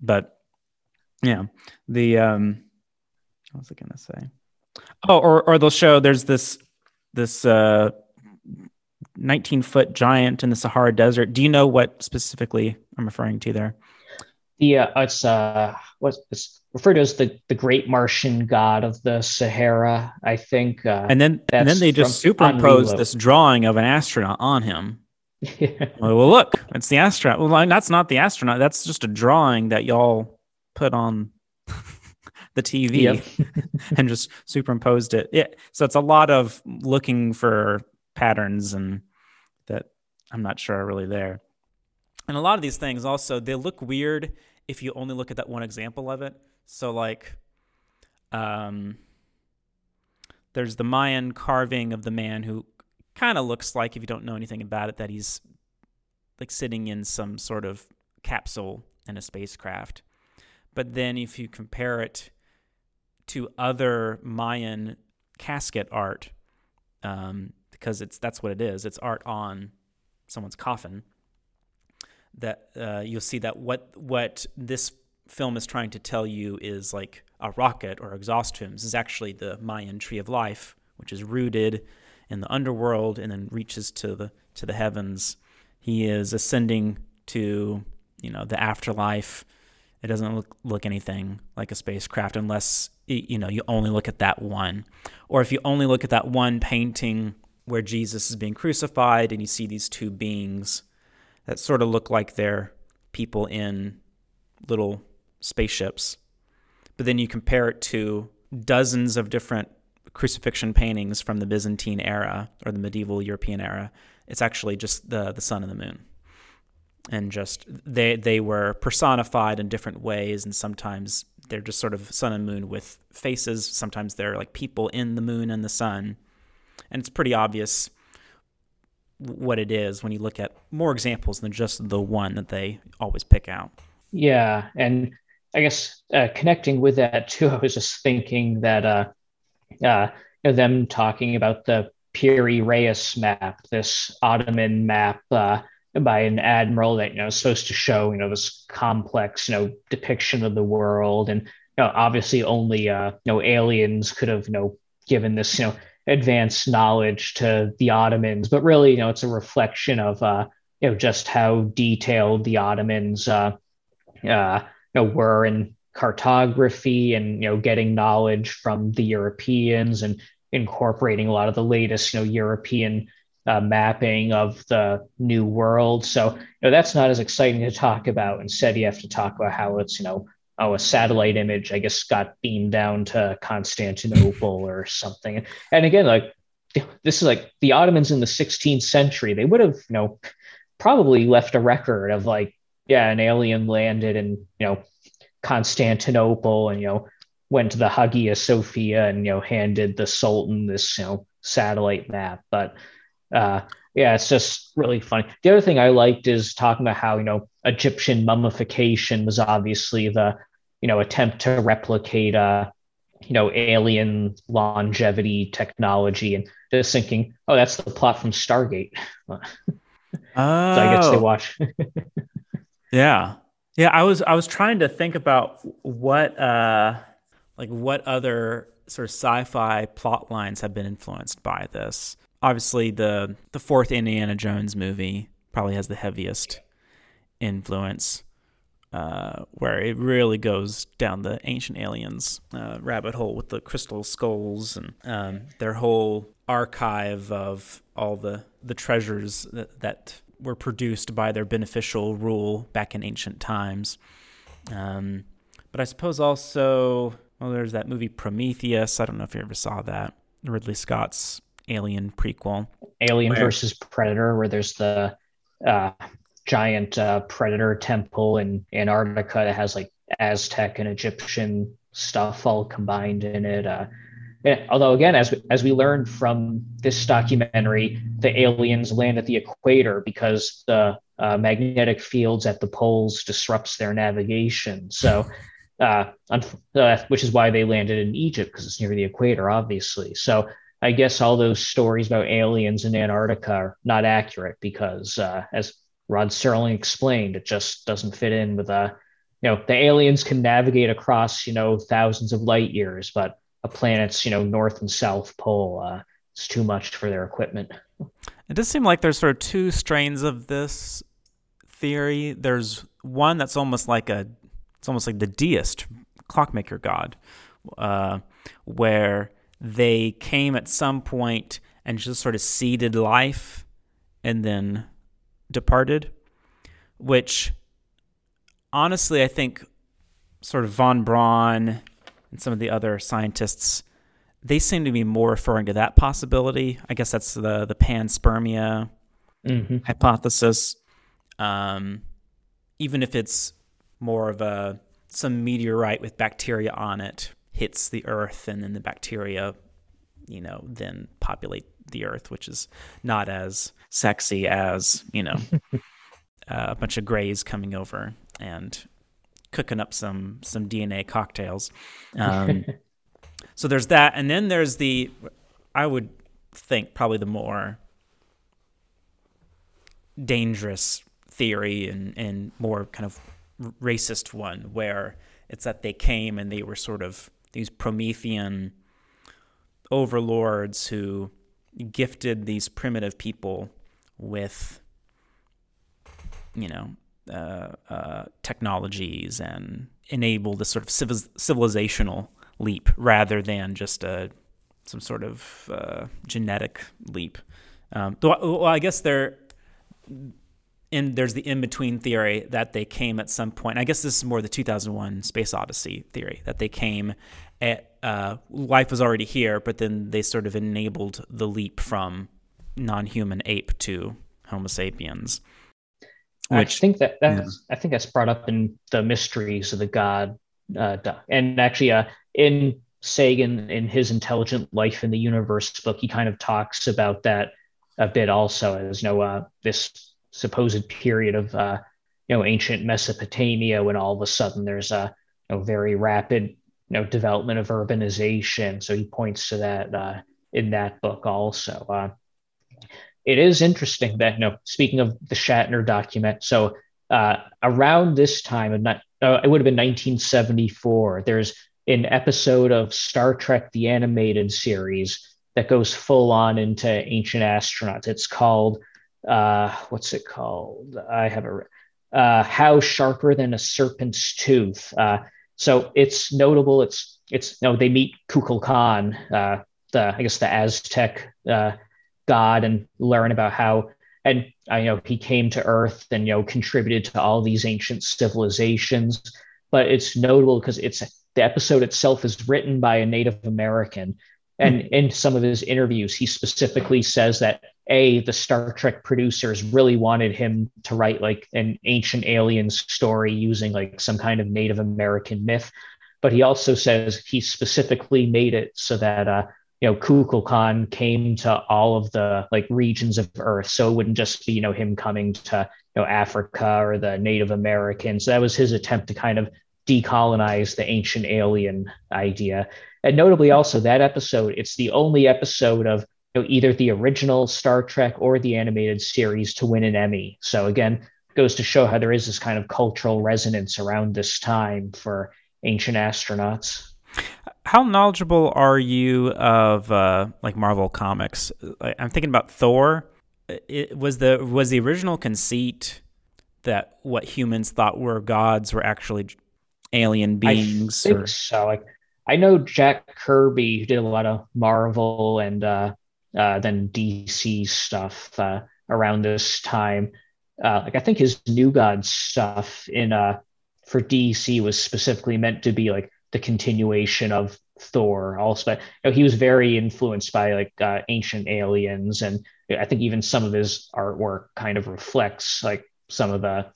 but yeah, the um, what was I gonna say? Oh, or or they'll show there's this this uh 19 foot giant in the Sahara Desert. Do you know what specifically I'm referring to there? the uh, it's uh what's it's referred to as the the Great Martian God of the Sahara. I think. Uh, and then and then they just superimpose this drawing of an astronaut on him. Yeah. Well, look, it's the astronaut. Well, that's not the astronaut. That's just a drawing that y'all put on the TV yep. and just superimposed it. Yeah. So it's a lot of looking for patterns and that I'm not sure are really there. And a lot of these things also they look weird if you only look at that one example of it. So like um there's the Mayan carving of the man who kind of looks like if you don't know anything about it that he's like sitting in some sort of capsule in a spacecraft. But then if you compare it to other Mayan casket art, um, because it's that's what it is. It's art on someone's coffin. That uh, you'll see that what what this film is trying to tell you is like a rocket or exhaust fumes is actually the Mayan tree of life, which is rooted in the underworld and then reaches to the to the heavens. He is ascending to you know the afterlife. It doesn't look look anything like a spacecraft unless you know you only look at that one, or if you only look at that one painting where Jesus is being crucified and you see these two beings that sort of look like they're people in little spaceships. But then you compare it to dozens of different crucifixion paintings from the Byzantine era or the medieval European era. It's actually just the the sun and the moon. And just they they were personified in different ways and sometimes they're just sort of sun and moon with faces, sometimes they're like people in the moon and the sun and it's pretty obvious what it is when you look at more examples than just the one that they always pick out. Yeah, and I guess uh, connecting with that too, I was just thinking that uh, uh, them talking about the Piri Reis map, this Ottoman map uh, by an admiral that you know is supposed to show you know this complex you know depiction of the world, and you know obviously only uh, you know aliens could have you know given this you know advanced knowledge to the Ottomans, but really, you know, it's a reflection of, uh, you know, just how detailed the Ottomans, uh, uh, you know, were in cartography and, you know, getting knowledge from the Europeans and incorporating a lot of the latest, you know, European uh, mapping of the new world. So, you know, that's not as exciting to talk about. Instead, you have to talk about how it's, you know, oh, a satellite image, I guess, got beamed down to Constantinople or something. And again, like this is like the Ottomans in the 16th century, they would have, you know, probably left a record of like, yeah, an alien landed in, you know, Constantinople and, you know, went to the Hagia Sophia and, you know, handed the Sultan this, you know, satellite map. But uh, yeah, it's just really funny. The other thing I liked is talking about how, you know, Egyptian mummification was obviously the, you know, attempt to replicate, uh, you know, alien longevity technology and just thinking, oh, that's the plot from Stargate. oh. so I guess they watch. yeah. Yeah. I was, I was trying to think about what, uh, like what other sort of sci-fi plot lines have been influenced by this obviously the the fourth Indiana Jones movie probably has the heaviest influence, uh, where it really goes down the ancient aliens uh, rabbit hole with the crystal skulls and um, their whole archive of all the the treasures that, that were produced by their beneficial rule back in ancient times. Um, but I suppose also, well, there's that movie Prometheus. I don't know if you ever saw that. Ridley Scott's Alien prequel. Alien where... versus Predator, where there's the uh, giant uh, predator temple in Antarctica that has like Aztec and Egyptian stuff all combined in it. Uh, yeah, although again, as we, as we learned from this documentary, the aliens land at the equator because the uh, magnetic fields at the poles disrupts their navigation. So, uh, uh, which is why they landed in Egypt because it's near the equator, obviously. So I guess all those stories about aliens in Antarctica are not accurate because, uh, as Rod Serling explained, it just doesn't fit in with uh, you know, the aliens can navigate across, you know, thousands of light years, but a planet's, you know, north and south pole, uh, it's too much for their equipment. It does seem like there's sort of two strains of this theory. There's one that's almost like a it's almost like the deist clockmaker god, uh, where they came at some point and just sort of seeded life and then departed, which honestly, I think sort of von Braun and some of the other scientists, they seem to be more referring to that possibility. I guess that's the the panspermia mm-hmm. hypothesis. Um, even if it's more of a some meteorite with bacteria on it hits the earth and then the bacteria you know then populate the earth which is not as sexy as you know uh, a bunch of grays coming over and cooking up some some dna cocktails. Um, so there's that and then there's the i would think probably the more dangerous theory and, and more kind of racist one where it's that they came and they were sort of these Promethean overlords who gifted these primitive people with, you know, uh, uh, technologies and enabled a sort of civilizational leap rather than just a some sort of uh, genetic leap. Um, well, I guess they're in there's the in between theory that they came at some point. I guess this is more the 2001 Space Odyssey theory that they came at uh, life was already here, but then they sort of enabled the leap from non-human ape to Homo sapiens. Which, I think that that's, yeah. I think that's brought up in the mysteries of the God, uh, and actually, uh, in Sagan in his Intelligent Life in the Universe book, he kind of talks about that a bit also as you know uh, this supposed period of uh, you know ancient Mesopotamia when all of a sudden there's a you know, very rapid you know development of urbanization. So he points to that uh, in that book also. Uh, it is interesting that you know speaking of the Shatner document, so uh, around this time, uh, it would have been 1974. There's an episode of Star Trek: The Animated Series that goes full on into ancient astronauts. It's called uh, what's it called? I have a uh, how sharper than a serpent's tooth. Uh, so it's notable. It's it's know they meet Kukulkan, uh, the I guess the Aztec uh, god, and learn about how and uh, you know he came to Earth and you know contributed to all these ancient civilizations. But it's notable because it's the episode itself is written by a Native American, and hmm. in some of his interviews, he specifically says that a the Star Trek producers really wanted him to write like an ancient aliens story using like some kind of Native American myth, but he also says he specifically made it so that uh, you know Kukulkan came to all of the like regions of Earth, so it wouldn't just be you know him coming to you know Africa or the Native Americans. That was his attempt to kind of decolonize the ancient alien idea. And notably, also that episode, it's the only episode of you know, either the original Star Trek or the animated series to win an Emmy. So again, goes to show how there is this kind of cultural resonance around this time for ancient astronauts. How knowledgeable are you of uh, like Marvel comics? I'm thinking about Thor. It, was the was the original conceit that what humans thought were gods were actually alien beings? I think or? so. Like I know Jack Kirby who did a lot of Marvel and uh, uh, then DC stuff uh, around this time. Uh, like I think his New God stuff in uh, for DC was specifically meant to be like the continuation of Thor. Also, but, you know, he was very influenced by like uh, ancient aliens, and I think even some of his artwork kind of reflects like some of the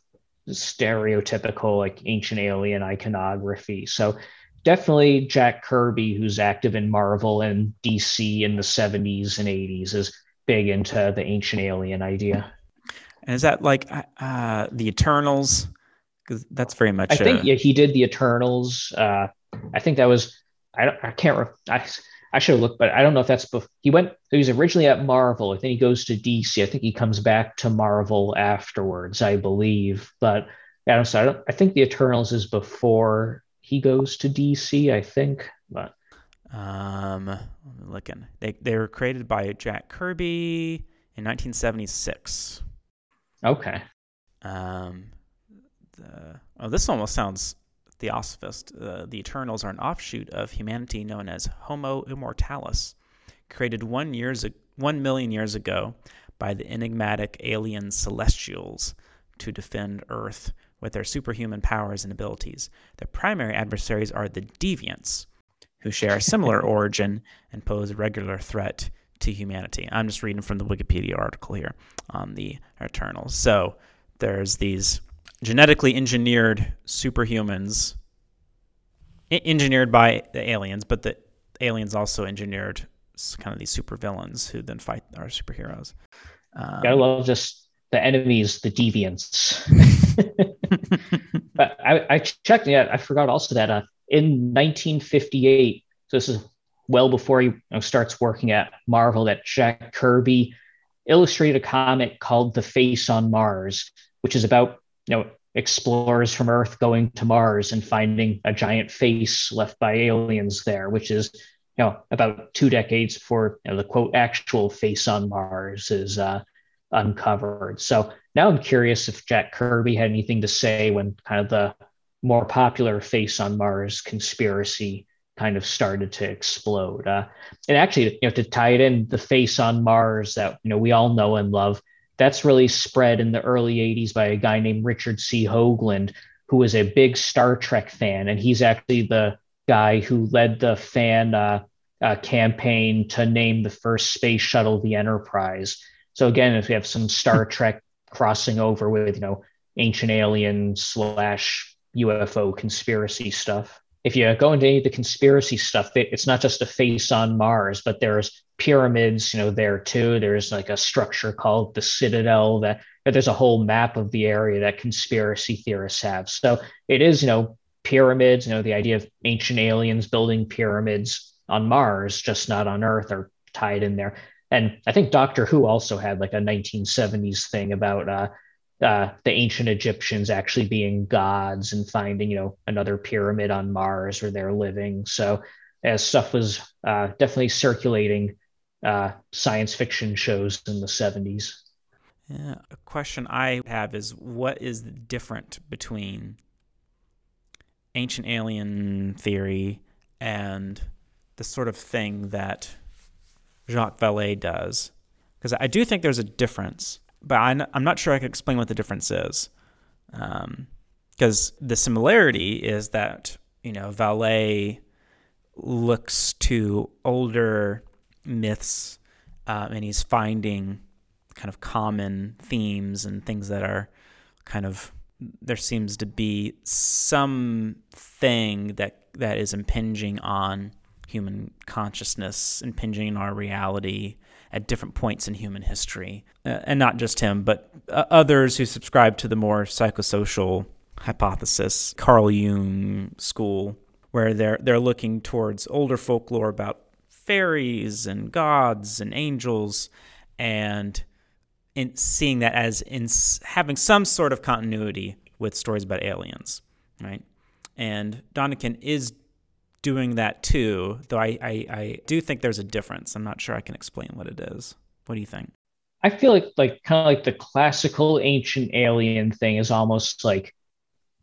stereotypical like ancient alien iconography. So definitely Jack Kirby, who's active in Marvel and DC in the 70s and 80s, is big into the ancient alien idea. And is that like uh, the Eternals? Because that's very much. I think yeah, he did the Eternals. Uh, I think that was. I don't. I can't. Re- I I should have looked, but I don't know if that's. Bef- he went. He was originally at Marvel. I think he goes to DC. I think he comes back to Marvel afterwards. I believe, but I don't. I, don't, I think the Eternals is before he goes to DC, I think. But um, looking, they they were created by Jack Kirby in 1976. Okay. Um, the oh, this almost sounds Theosophist, uh, the Eternals are an offshoot of humanity known as Homo immortalis, created one years one million years ago by the enigmatic alien Celestials to defend Earth with their superhuman powers and abilities. Their primary adversaries are the Deviants, who share a similar origin and pose a regular threat to humanity. I'm just reading from the Wikipedia article here on the Eternals. So there's these genetically engineered superhumans, engineered by the aliens, but the aliens also engineered kind of these supervillains who then fight our superheroes. Um, I love just the enemies, the deviants. but I, I checked, yeah, I forgot also that uh, in 1958, so this is well before he you know, starts working at Marvel, that Jack Kirby illustrated a comic called The Face on Mars, which is about you know explorers from Earth going to Mars and finding a giant face left by aliens there, which is you know about two decades before you know, the quote actual face on Mars is uh, uncovered. So now I'm curious if Jack Kirby had anything to say when kind of the more popular face on Mars conspiracy kind of started to explode. Uh, and actually, you know, to tie it in, the face on Mars that you know we all know and love that's really spread in the early 80s by a guy named Richard C. Hoagland, who was a big Star Trek fan. And he's actually the guy who led the fan uh, uh, campaign to name the first space shuttle the Enterprise. So again, if we have some Star Trek crossing over with, you know, ancient alien slash UFO conspiracy stuff if you go into any of the conspiracy stuff, it, it's not just a face on Mars, but there's pyramids, you know, there too. There's like a structure called the Citadel that there's a whole map of the area that conspiracy theorists have. So it is, you know, pyramids, you know, the idea of ancient aliens building pyramids on Mars, just not on Earth, are tied in there. And I think Doctor Who also had like a 1970s thing about uh, uh, the ancient Egyptians actually being gods and finding, you know, another pyramid on Mars where they're living. So as stuff was uh, definitely circulating uh, science fiction shows in the 70s. Yeah, a question I have is what is the different between ancient alien theory and the sort of thing that Jacques Vallée does? Because I do think there's a difference but I'm not sure I can explain what the difference is. Because um, the similarity is that, you know, Vallée looks to older myths uh, and he's finding kind of common themes and things that are kind of there seems to be some thing that that is impinging on human consciousness, impinging on our reality, at different points in human history. Uh, and not just him, but uh, others who subscribe to the more psychosocial hypothesis, Carl Jung school, where they're, they're looking towards older folklore about fairies and gods and angels and in seeing that as in having some sort of continuity with stories about aliens, right? And Däniken is doing that too, though I, I, I do think there's a difference. I'm not sure I can explain what it is. What do you think? I feel like like kind of like the classical ancient alien thing is almost like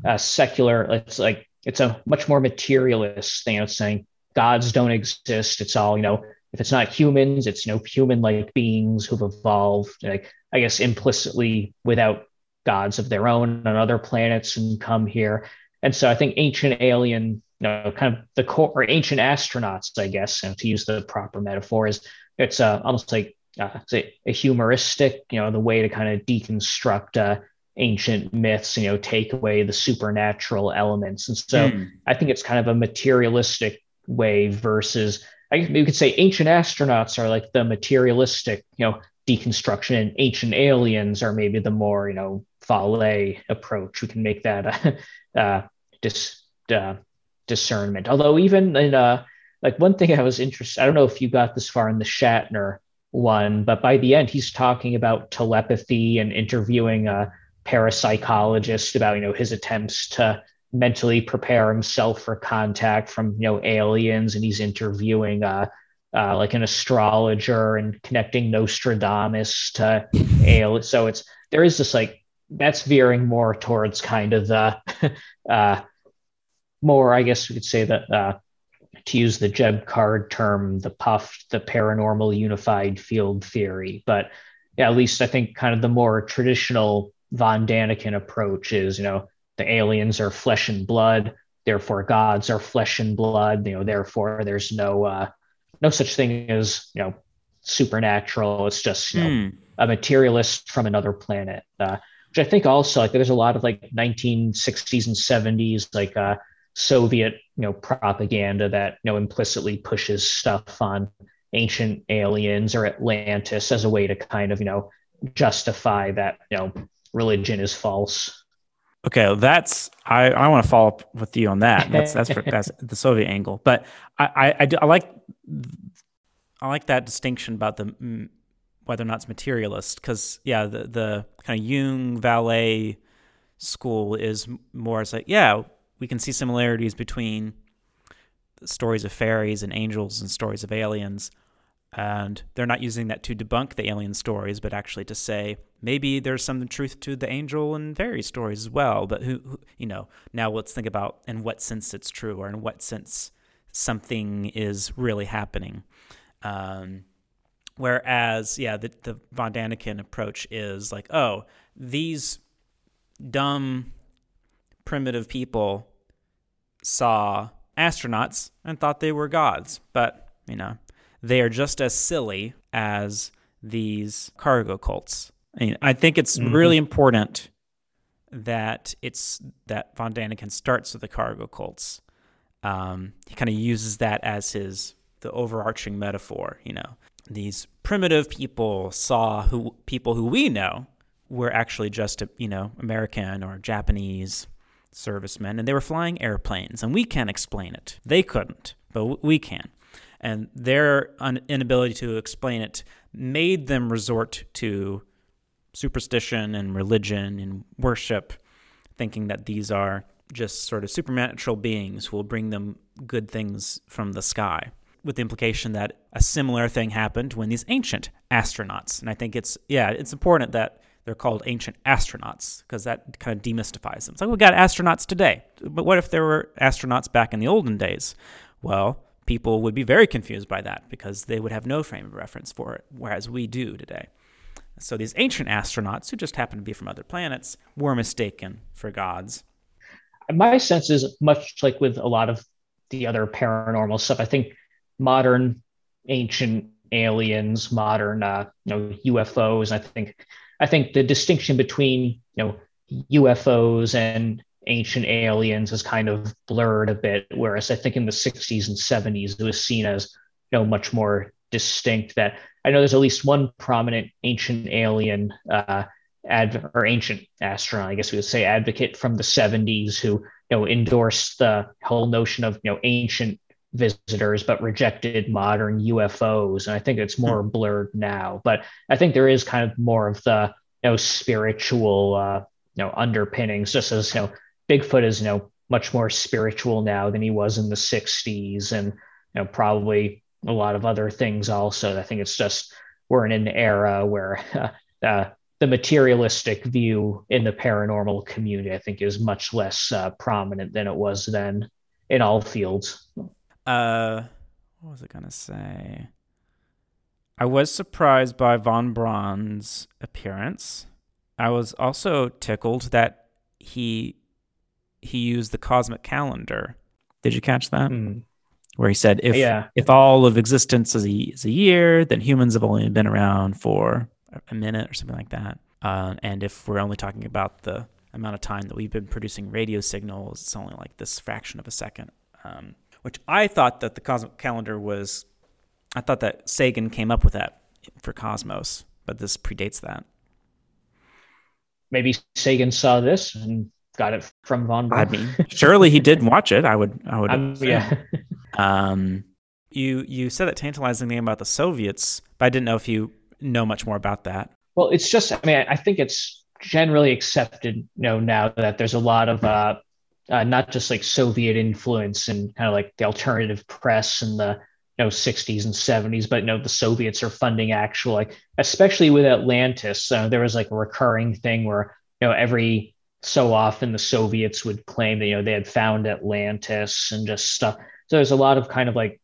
a secular. It's like it's a much more materialist thing. It's saying gods don't exist. It's all you know. If it's not humans, it's you know human-like beings who've evolved. Like I guess implicitly without gods of their own on other planets and come here. And so I think ancient alien know, kind of the core or ancient astronauts, I guess, know, to use the proper metaphor, is it's uh, almost like uh, a, a euhemeristic, you know, the way to kind of deconstruct uh, ancient myths, you know, take away the supernatural elements. And so mm. I think it's kind of a materialistic way versus, I guess you could say ancient astronauts are like the materialistic, you know, deconstruction and ancient aliens are maybe the more, you know, Vallée approach. We can make that uh, uh, dis, uh, discernment. Although even in uh like one thing I was interested, I don't know if you got this far in the Shatner one, but by the end he's talking about telepathy and interviewing a parapsychologist about you know his attempts to mentally prepare himself for contact from you know aliens, and he's interviewing uh, uh like an astrologer and connecting Nostradamus to aliens. So it's there is this like that's veering more towards kind of the uh more, I guess we could say that uh, to use the Jeb Card term, the PUF, the paranormal unified field theory. But yeah, at least I think kind of the more traditional von Däniken approach is, you know, the aliens are flesh and blood, therefore gods are flesh and blood. You know, therefore there's no uh, no such thing as you know supernatural. It's just you know mm. a materialist from another planet. Uh, which I think also like there's a lot of like 1960s and 70s like uh, Soviet you know propaganda that you know implicitly pushes stuff on ancient aliens or Atlantis as a way to kind of you know justify that you know religion is false. Okay, that's I, I want to follow up with you on that. That's that's, for, that's the Soviet angle, but I I, I, do, I like I like that distinction about the mm, whether or not it's materialist because yeah the the kind of Jung Vallée school is more as like yeah we can see similarities between stories of fairies and angels and stories of aliens. And they're not using that to debunk the alien stories but actually to say maybe there's some truth to the angel and fairy stories as well. But who, who you know now let's think about in what sense it's true or in what sense something is really happening. Um, Whereas, yeah, the, the von Däniken approach is like, oh, these dumb, primitive people saw astronauts and thought they were gods. But, you know, they are just as silly as these cargo cults. I, mean, I think it's mm-hmm. really important that it's that von Däniken starts with the cargo cults. Um, he kind of uses that as his the overarching metaphor, you know these primitive people saw who people who we know were actually just you know American or Japanese servicemen, and they were flying airplanes, and we can't explain it. They couldn't, but we can. And their inability to explain it made them resort to superstition and religion and worship, thinking that these are just sort of supernatural beings who will bring them good things from the sky with the implication that a similar thing happened when these ancient astronauts. And I think it's yeah, it's important that they're called ancient astronauts because that kind of demystifies them. It's like we got astronauts today, but what if there were astronauts back in the olden days? Well, people would be very confused by that because they would have no frame of reference for it, whereas we do today. So these ancient astronauts, who just happen to be from other planets, were mistaken for gods. My sense is much like with a lot of the other paranormal stuff. I think modern ancient aliens, modern uh, you know UFOs. I think I think the distinction between you know UFOs and ancient aliens is kind of blurred a bit. Whereas I think in the 60s and 70s it was seen as you know much more distinct. That I know there's at least one prominent ancient alien. Uh, ad or ancient astronaut, I guess we would say, advocate from the 70s who you know endorsed the whole notion of you know ancient visitors, but rejected modern UFOs. And I think it's more hmm. blurred now. But I think there is kind of more of the you know spiritual uh, you know underpinnings, just as you know Bigfoot is you know much more spiritual now than he was in the '60s, and you know probably a lot of other things also. I think it's just we're in an era where uh, uh, the materialistic view in the paranormal community, I think, is much less uh, prominent than it was then in all fields. Uh, what was I gonna say? I was surprised by von Braun's appearance. I was also tickled that he he used the cosmic calendar. Did you catch that? Mm. Where he said, "If yeah. if all of existence is a, is a year, then humans have only been around for a minute or something like that. Uh, and if we're only talking about the amount of time that we've been producing radio signals, it's only like this fraction of a second." Um, which I thought that the cosmic calendar was, I thought that Sagan came up with that for Cosmos, but this predates that. Maybe Sagan saw this and got it from von Braun. I mean, surely he did watch it. I would, I would. Um, yeah. um, you you said that tantalizing thing about the Soviets, but I didn't know if you know much more about that. Well, it's just, I mean, I think it's generally accepted, you know, now that there's a lot of uh, uh, not just like Soviet influence and kind of like the alternative press in the you know 60s and 70s, but you know the Soviets are funding actual like especially with Atlantis. Uh, there was like a recurring thing where you know every so often the Soviets would claim that you know they had found Atlantis and just stuff. So there's a lot of kind of like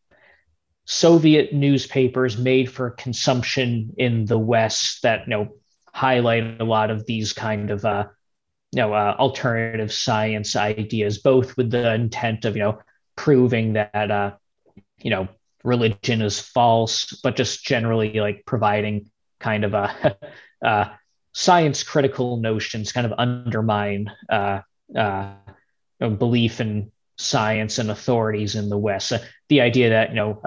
Soviet newspapers made for consumption in the West that you know highlight a lot of these kind of uh, you know uh, alternative science ideas, both with the intent of you know proving that uh, you know religion is false, but just generally like providing kind of a uh, science critical notions kind of undermine uh, uh, belief in science and authorities in the West. The idea that you know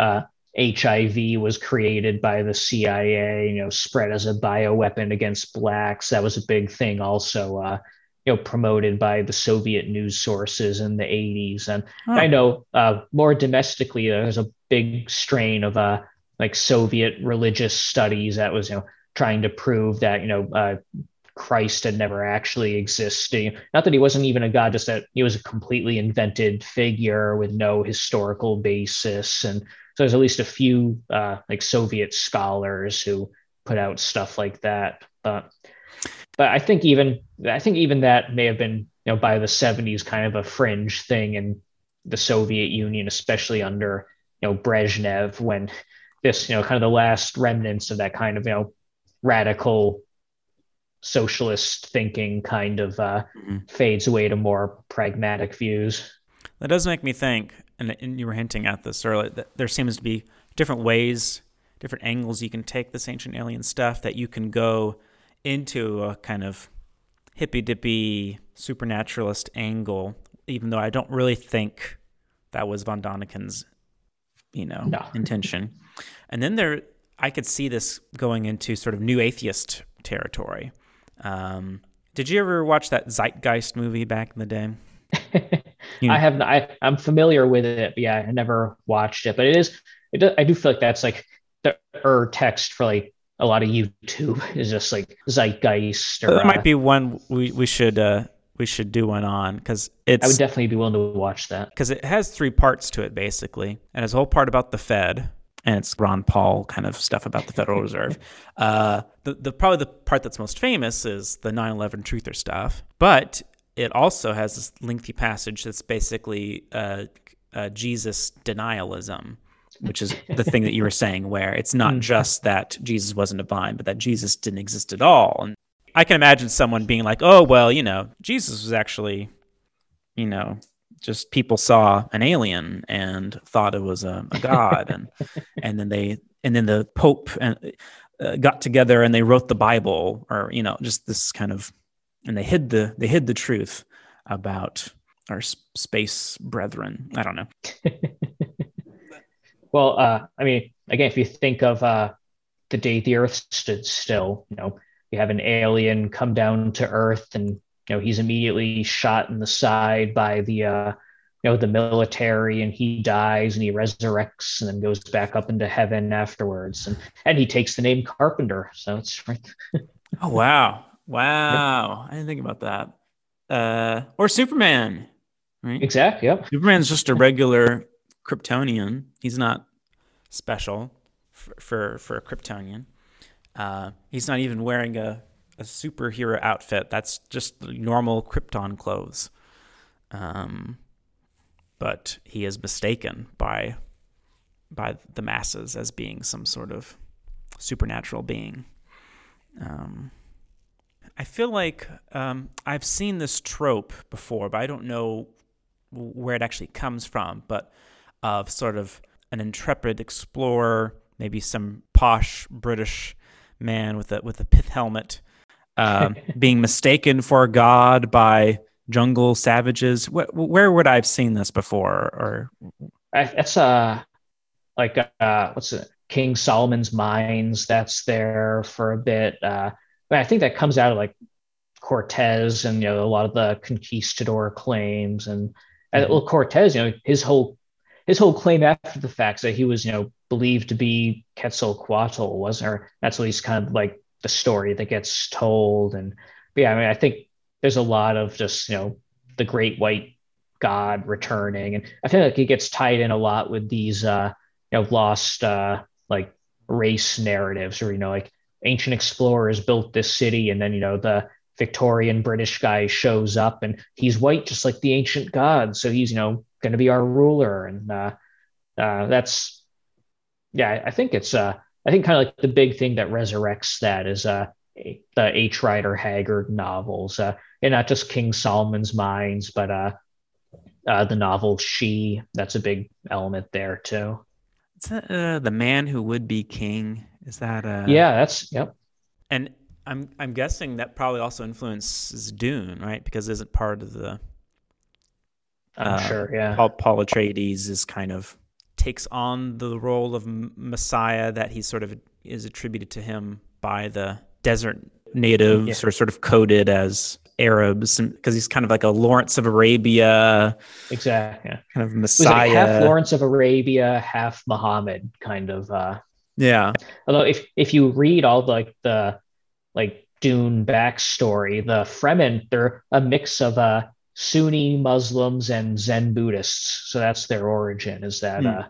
HIV uh, was created by the CIA, you know, spread as a bioweapon against blacks. That was a big thing. Also, uh, you know, promoted by the Soviet news sources in the 80s. And oh. I know uh, more domestically, there's a big strain of uh, like Soviet religious studies that was, you know, trying to prove that you know uh, Christ had never actually existed. Not that he wasn't even a god, just that he was a completely invented figure with no historical basis. And so there's at least a few uh, like Soviet scholars who put out stuff like that. But but I think even I think even that may have been you know by the 70s kind of a fringe thing in the Soviet Union, especially under you know Brezhnev when this you know kind of the last remnants of that kind of you know radical socialist thinking kind of uh, mm-hmm. fades away to more pragmatic views. That does make me think, and, and you were hinting at this earlier, that there seems to be different ways, different angles you can take this ancient alien stuff, that you can go into a kind of hippy dippy supernaturalist angle, even though I don't really think that was von Däniken's, you know, no. intention. And then there I could see this going into sort of new atheist territory. Um, did you ever watch that Zeitgeist movie back in the day? you know. I have. I, I'm familiar with it, but yeah, I never watched it. But it is. It I do feel like that's like the er text for like a lot of YouTube is just like Zeitgeist. Or, that might uh, be one we we should uh, we should do one on because it's. I would definitely be willing to watch that because it has three parts to it basically, and it's a whole part about the Fed, and it's Ron Paul kind of stuff about the Federal Reserve. Uh, the, the probably the part that's most famous is the 9/11 truther stuff, but it also has this lengthy passage that's basically uh, uh, Jesus denialism, which is the thing that you were saying, where it's not mm. just that Jesus wasn't divine, but that Jesus didn't exist at all. And I can imagine someone being like, "Oh, well, you know, Jesus was actually, you know, just people saw an alien and thought it was a, a god and and then they and then the pope and uh, got together and they wrote the bible or you know just this kind of and they hid the they hid the truth about our space brethren i don't know well uh i mean again if you think of uh the day the earth stood still you know you have an alien come down to earth and you know he's immediately shot in the side by the uh, you know the military and he dies and he resurrects and then goes back up into heaven afterwards. And and he takes the name carpenter. So it's right. Oh wow. Wow. I didn't think about that. Uh or superman right? Exactly yep. Superman's just a regular kryptonian he's not special for for, for a kryptonian uh he's not even wearing a a superhero outfit. That's just normal Krypton clothes. Um, but he is mistaken by by the masses as being some sort of supernatural being. Um, I feel like um, I've seen this trope before, but I don't know where it actually comes from. But of sort of an intrepid explorer, maybe some posh British man with a with a pith helmet um, being mistaken for God by jungle savages. Where, where would I have seen this before? Or that's uh like uh what's it? King Solomon's Mines. That's there for a bit. Uh, but I think that comes out of like Cortez and you know a lot of the conquistador claims and, mm-hmm. and well Cortez, you know his whole his whole claim after the fact that he was you know believed to be Quetzalcoatl was or that's at least kind of like the story that gets told. And yeah, I mean, I think there's a lot of just, you know, the great white God returning. And I feel like it gets tied in a lot with these, uh, you know, lost, uh, like race narratives or, you know, like ancient explorers built this city and then, you know, the Victorian British guy shows up and he's white just like the ancient gods, so he's you know going to be our ruler, and uh, uh, that's yeah, I think it's uh, I think kind of like the big thing that resurrects that is uh, the H. Rider Haggard novels, uh, and not just King Solomon's Mines, but uh, uh, the novel She. That's a big element there too. Is that uh, the man who would be king? Is that uh? Yeah, that's yep. And I'm I'm guessing that probably also influences Dune, right? Because isn't part of the. I'm uh, sure. Yeah. Paul, Paul Atreides is kind of takes on the role of Messiah that he sort of is attributed to him by the desert natives yeah. or sort of coded as Arabs because he's kind of like a Lawrence of Arabia. Exactly. Yeah. Kind of Messiah. Half Lawrence of Arabia, half Muhammad kind of uh Yeah. Although if if you read all the, like the like Dune backstory, the Fremen, they're a mix of uh Sunni Muslims and Zen Buddhists. So that's their origin, is that mm. uh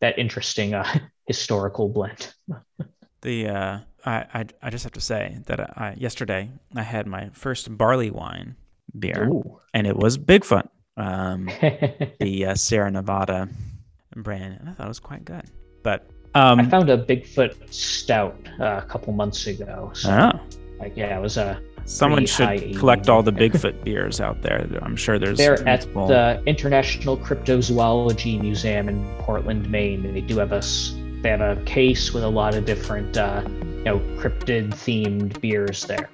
that interesting uh historical blend. the uh I, I, I just have to say that I, yesterday I had my first barley wine beer, Ooh. and it was Bigfoot, um, the uh, Sierra Nevada brand, and I thought it was quite good. But um, I found a Bigfoot stout uh, a couple months ago. So, oh. like, yeah, it was a. Someone should collect all the Bigfoot beers out there. I'm sure there's. They're multiple... at the International Cryptozoology Museum in Portland, Maine. They do have a they have a case with a lot of different uh, you know cryptid themed beers there.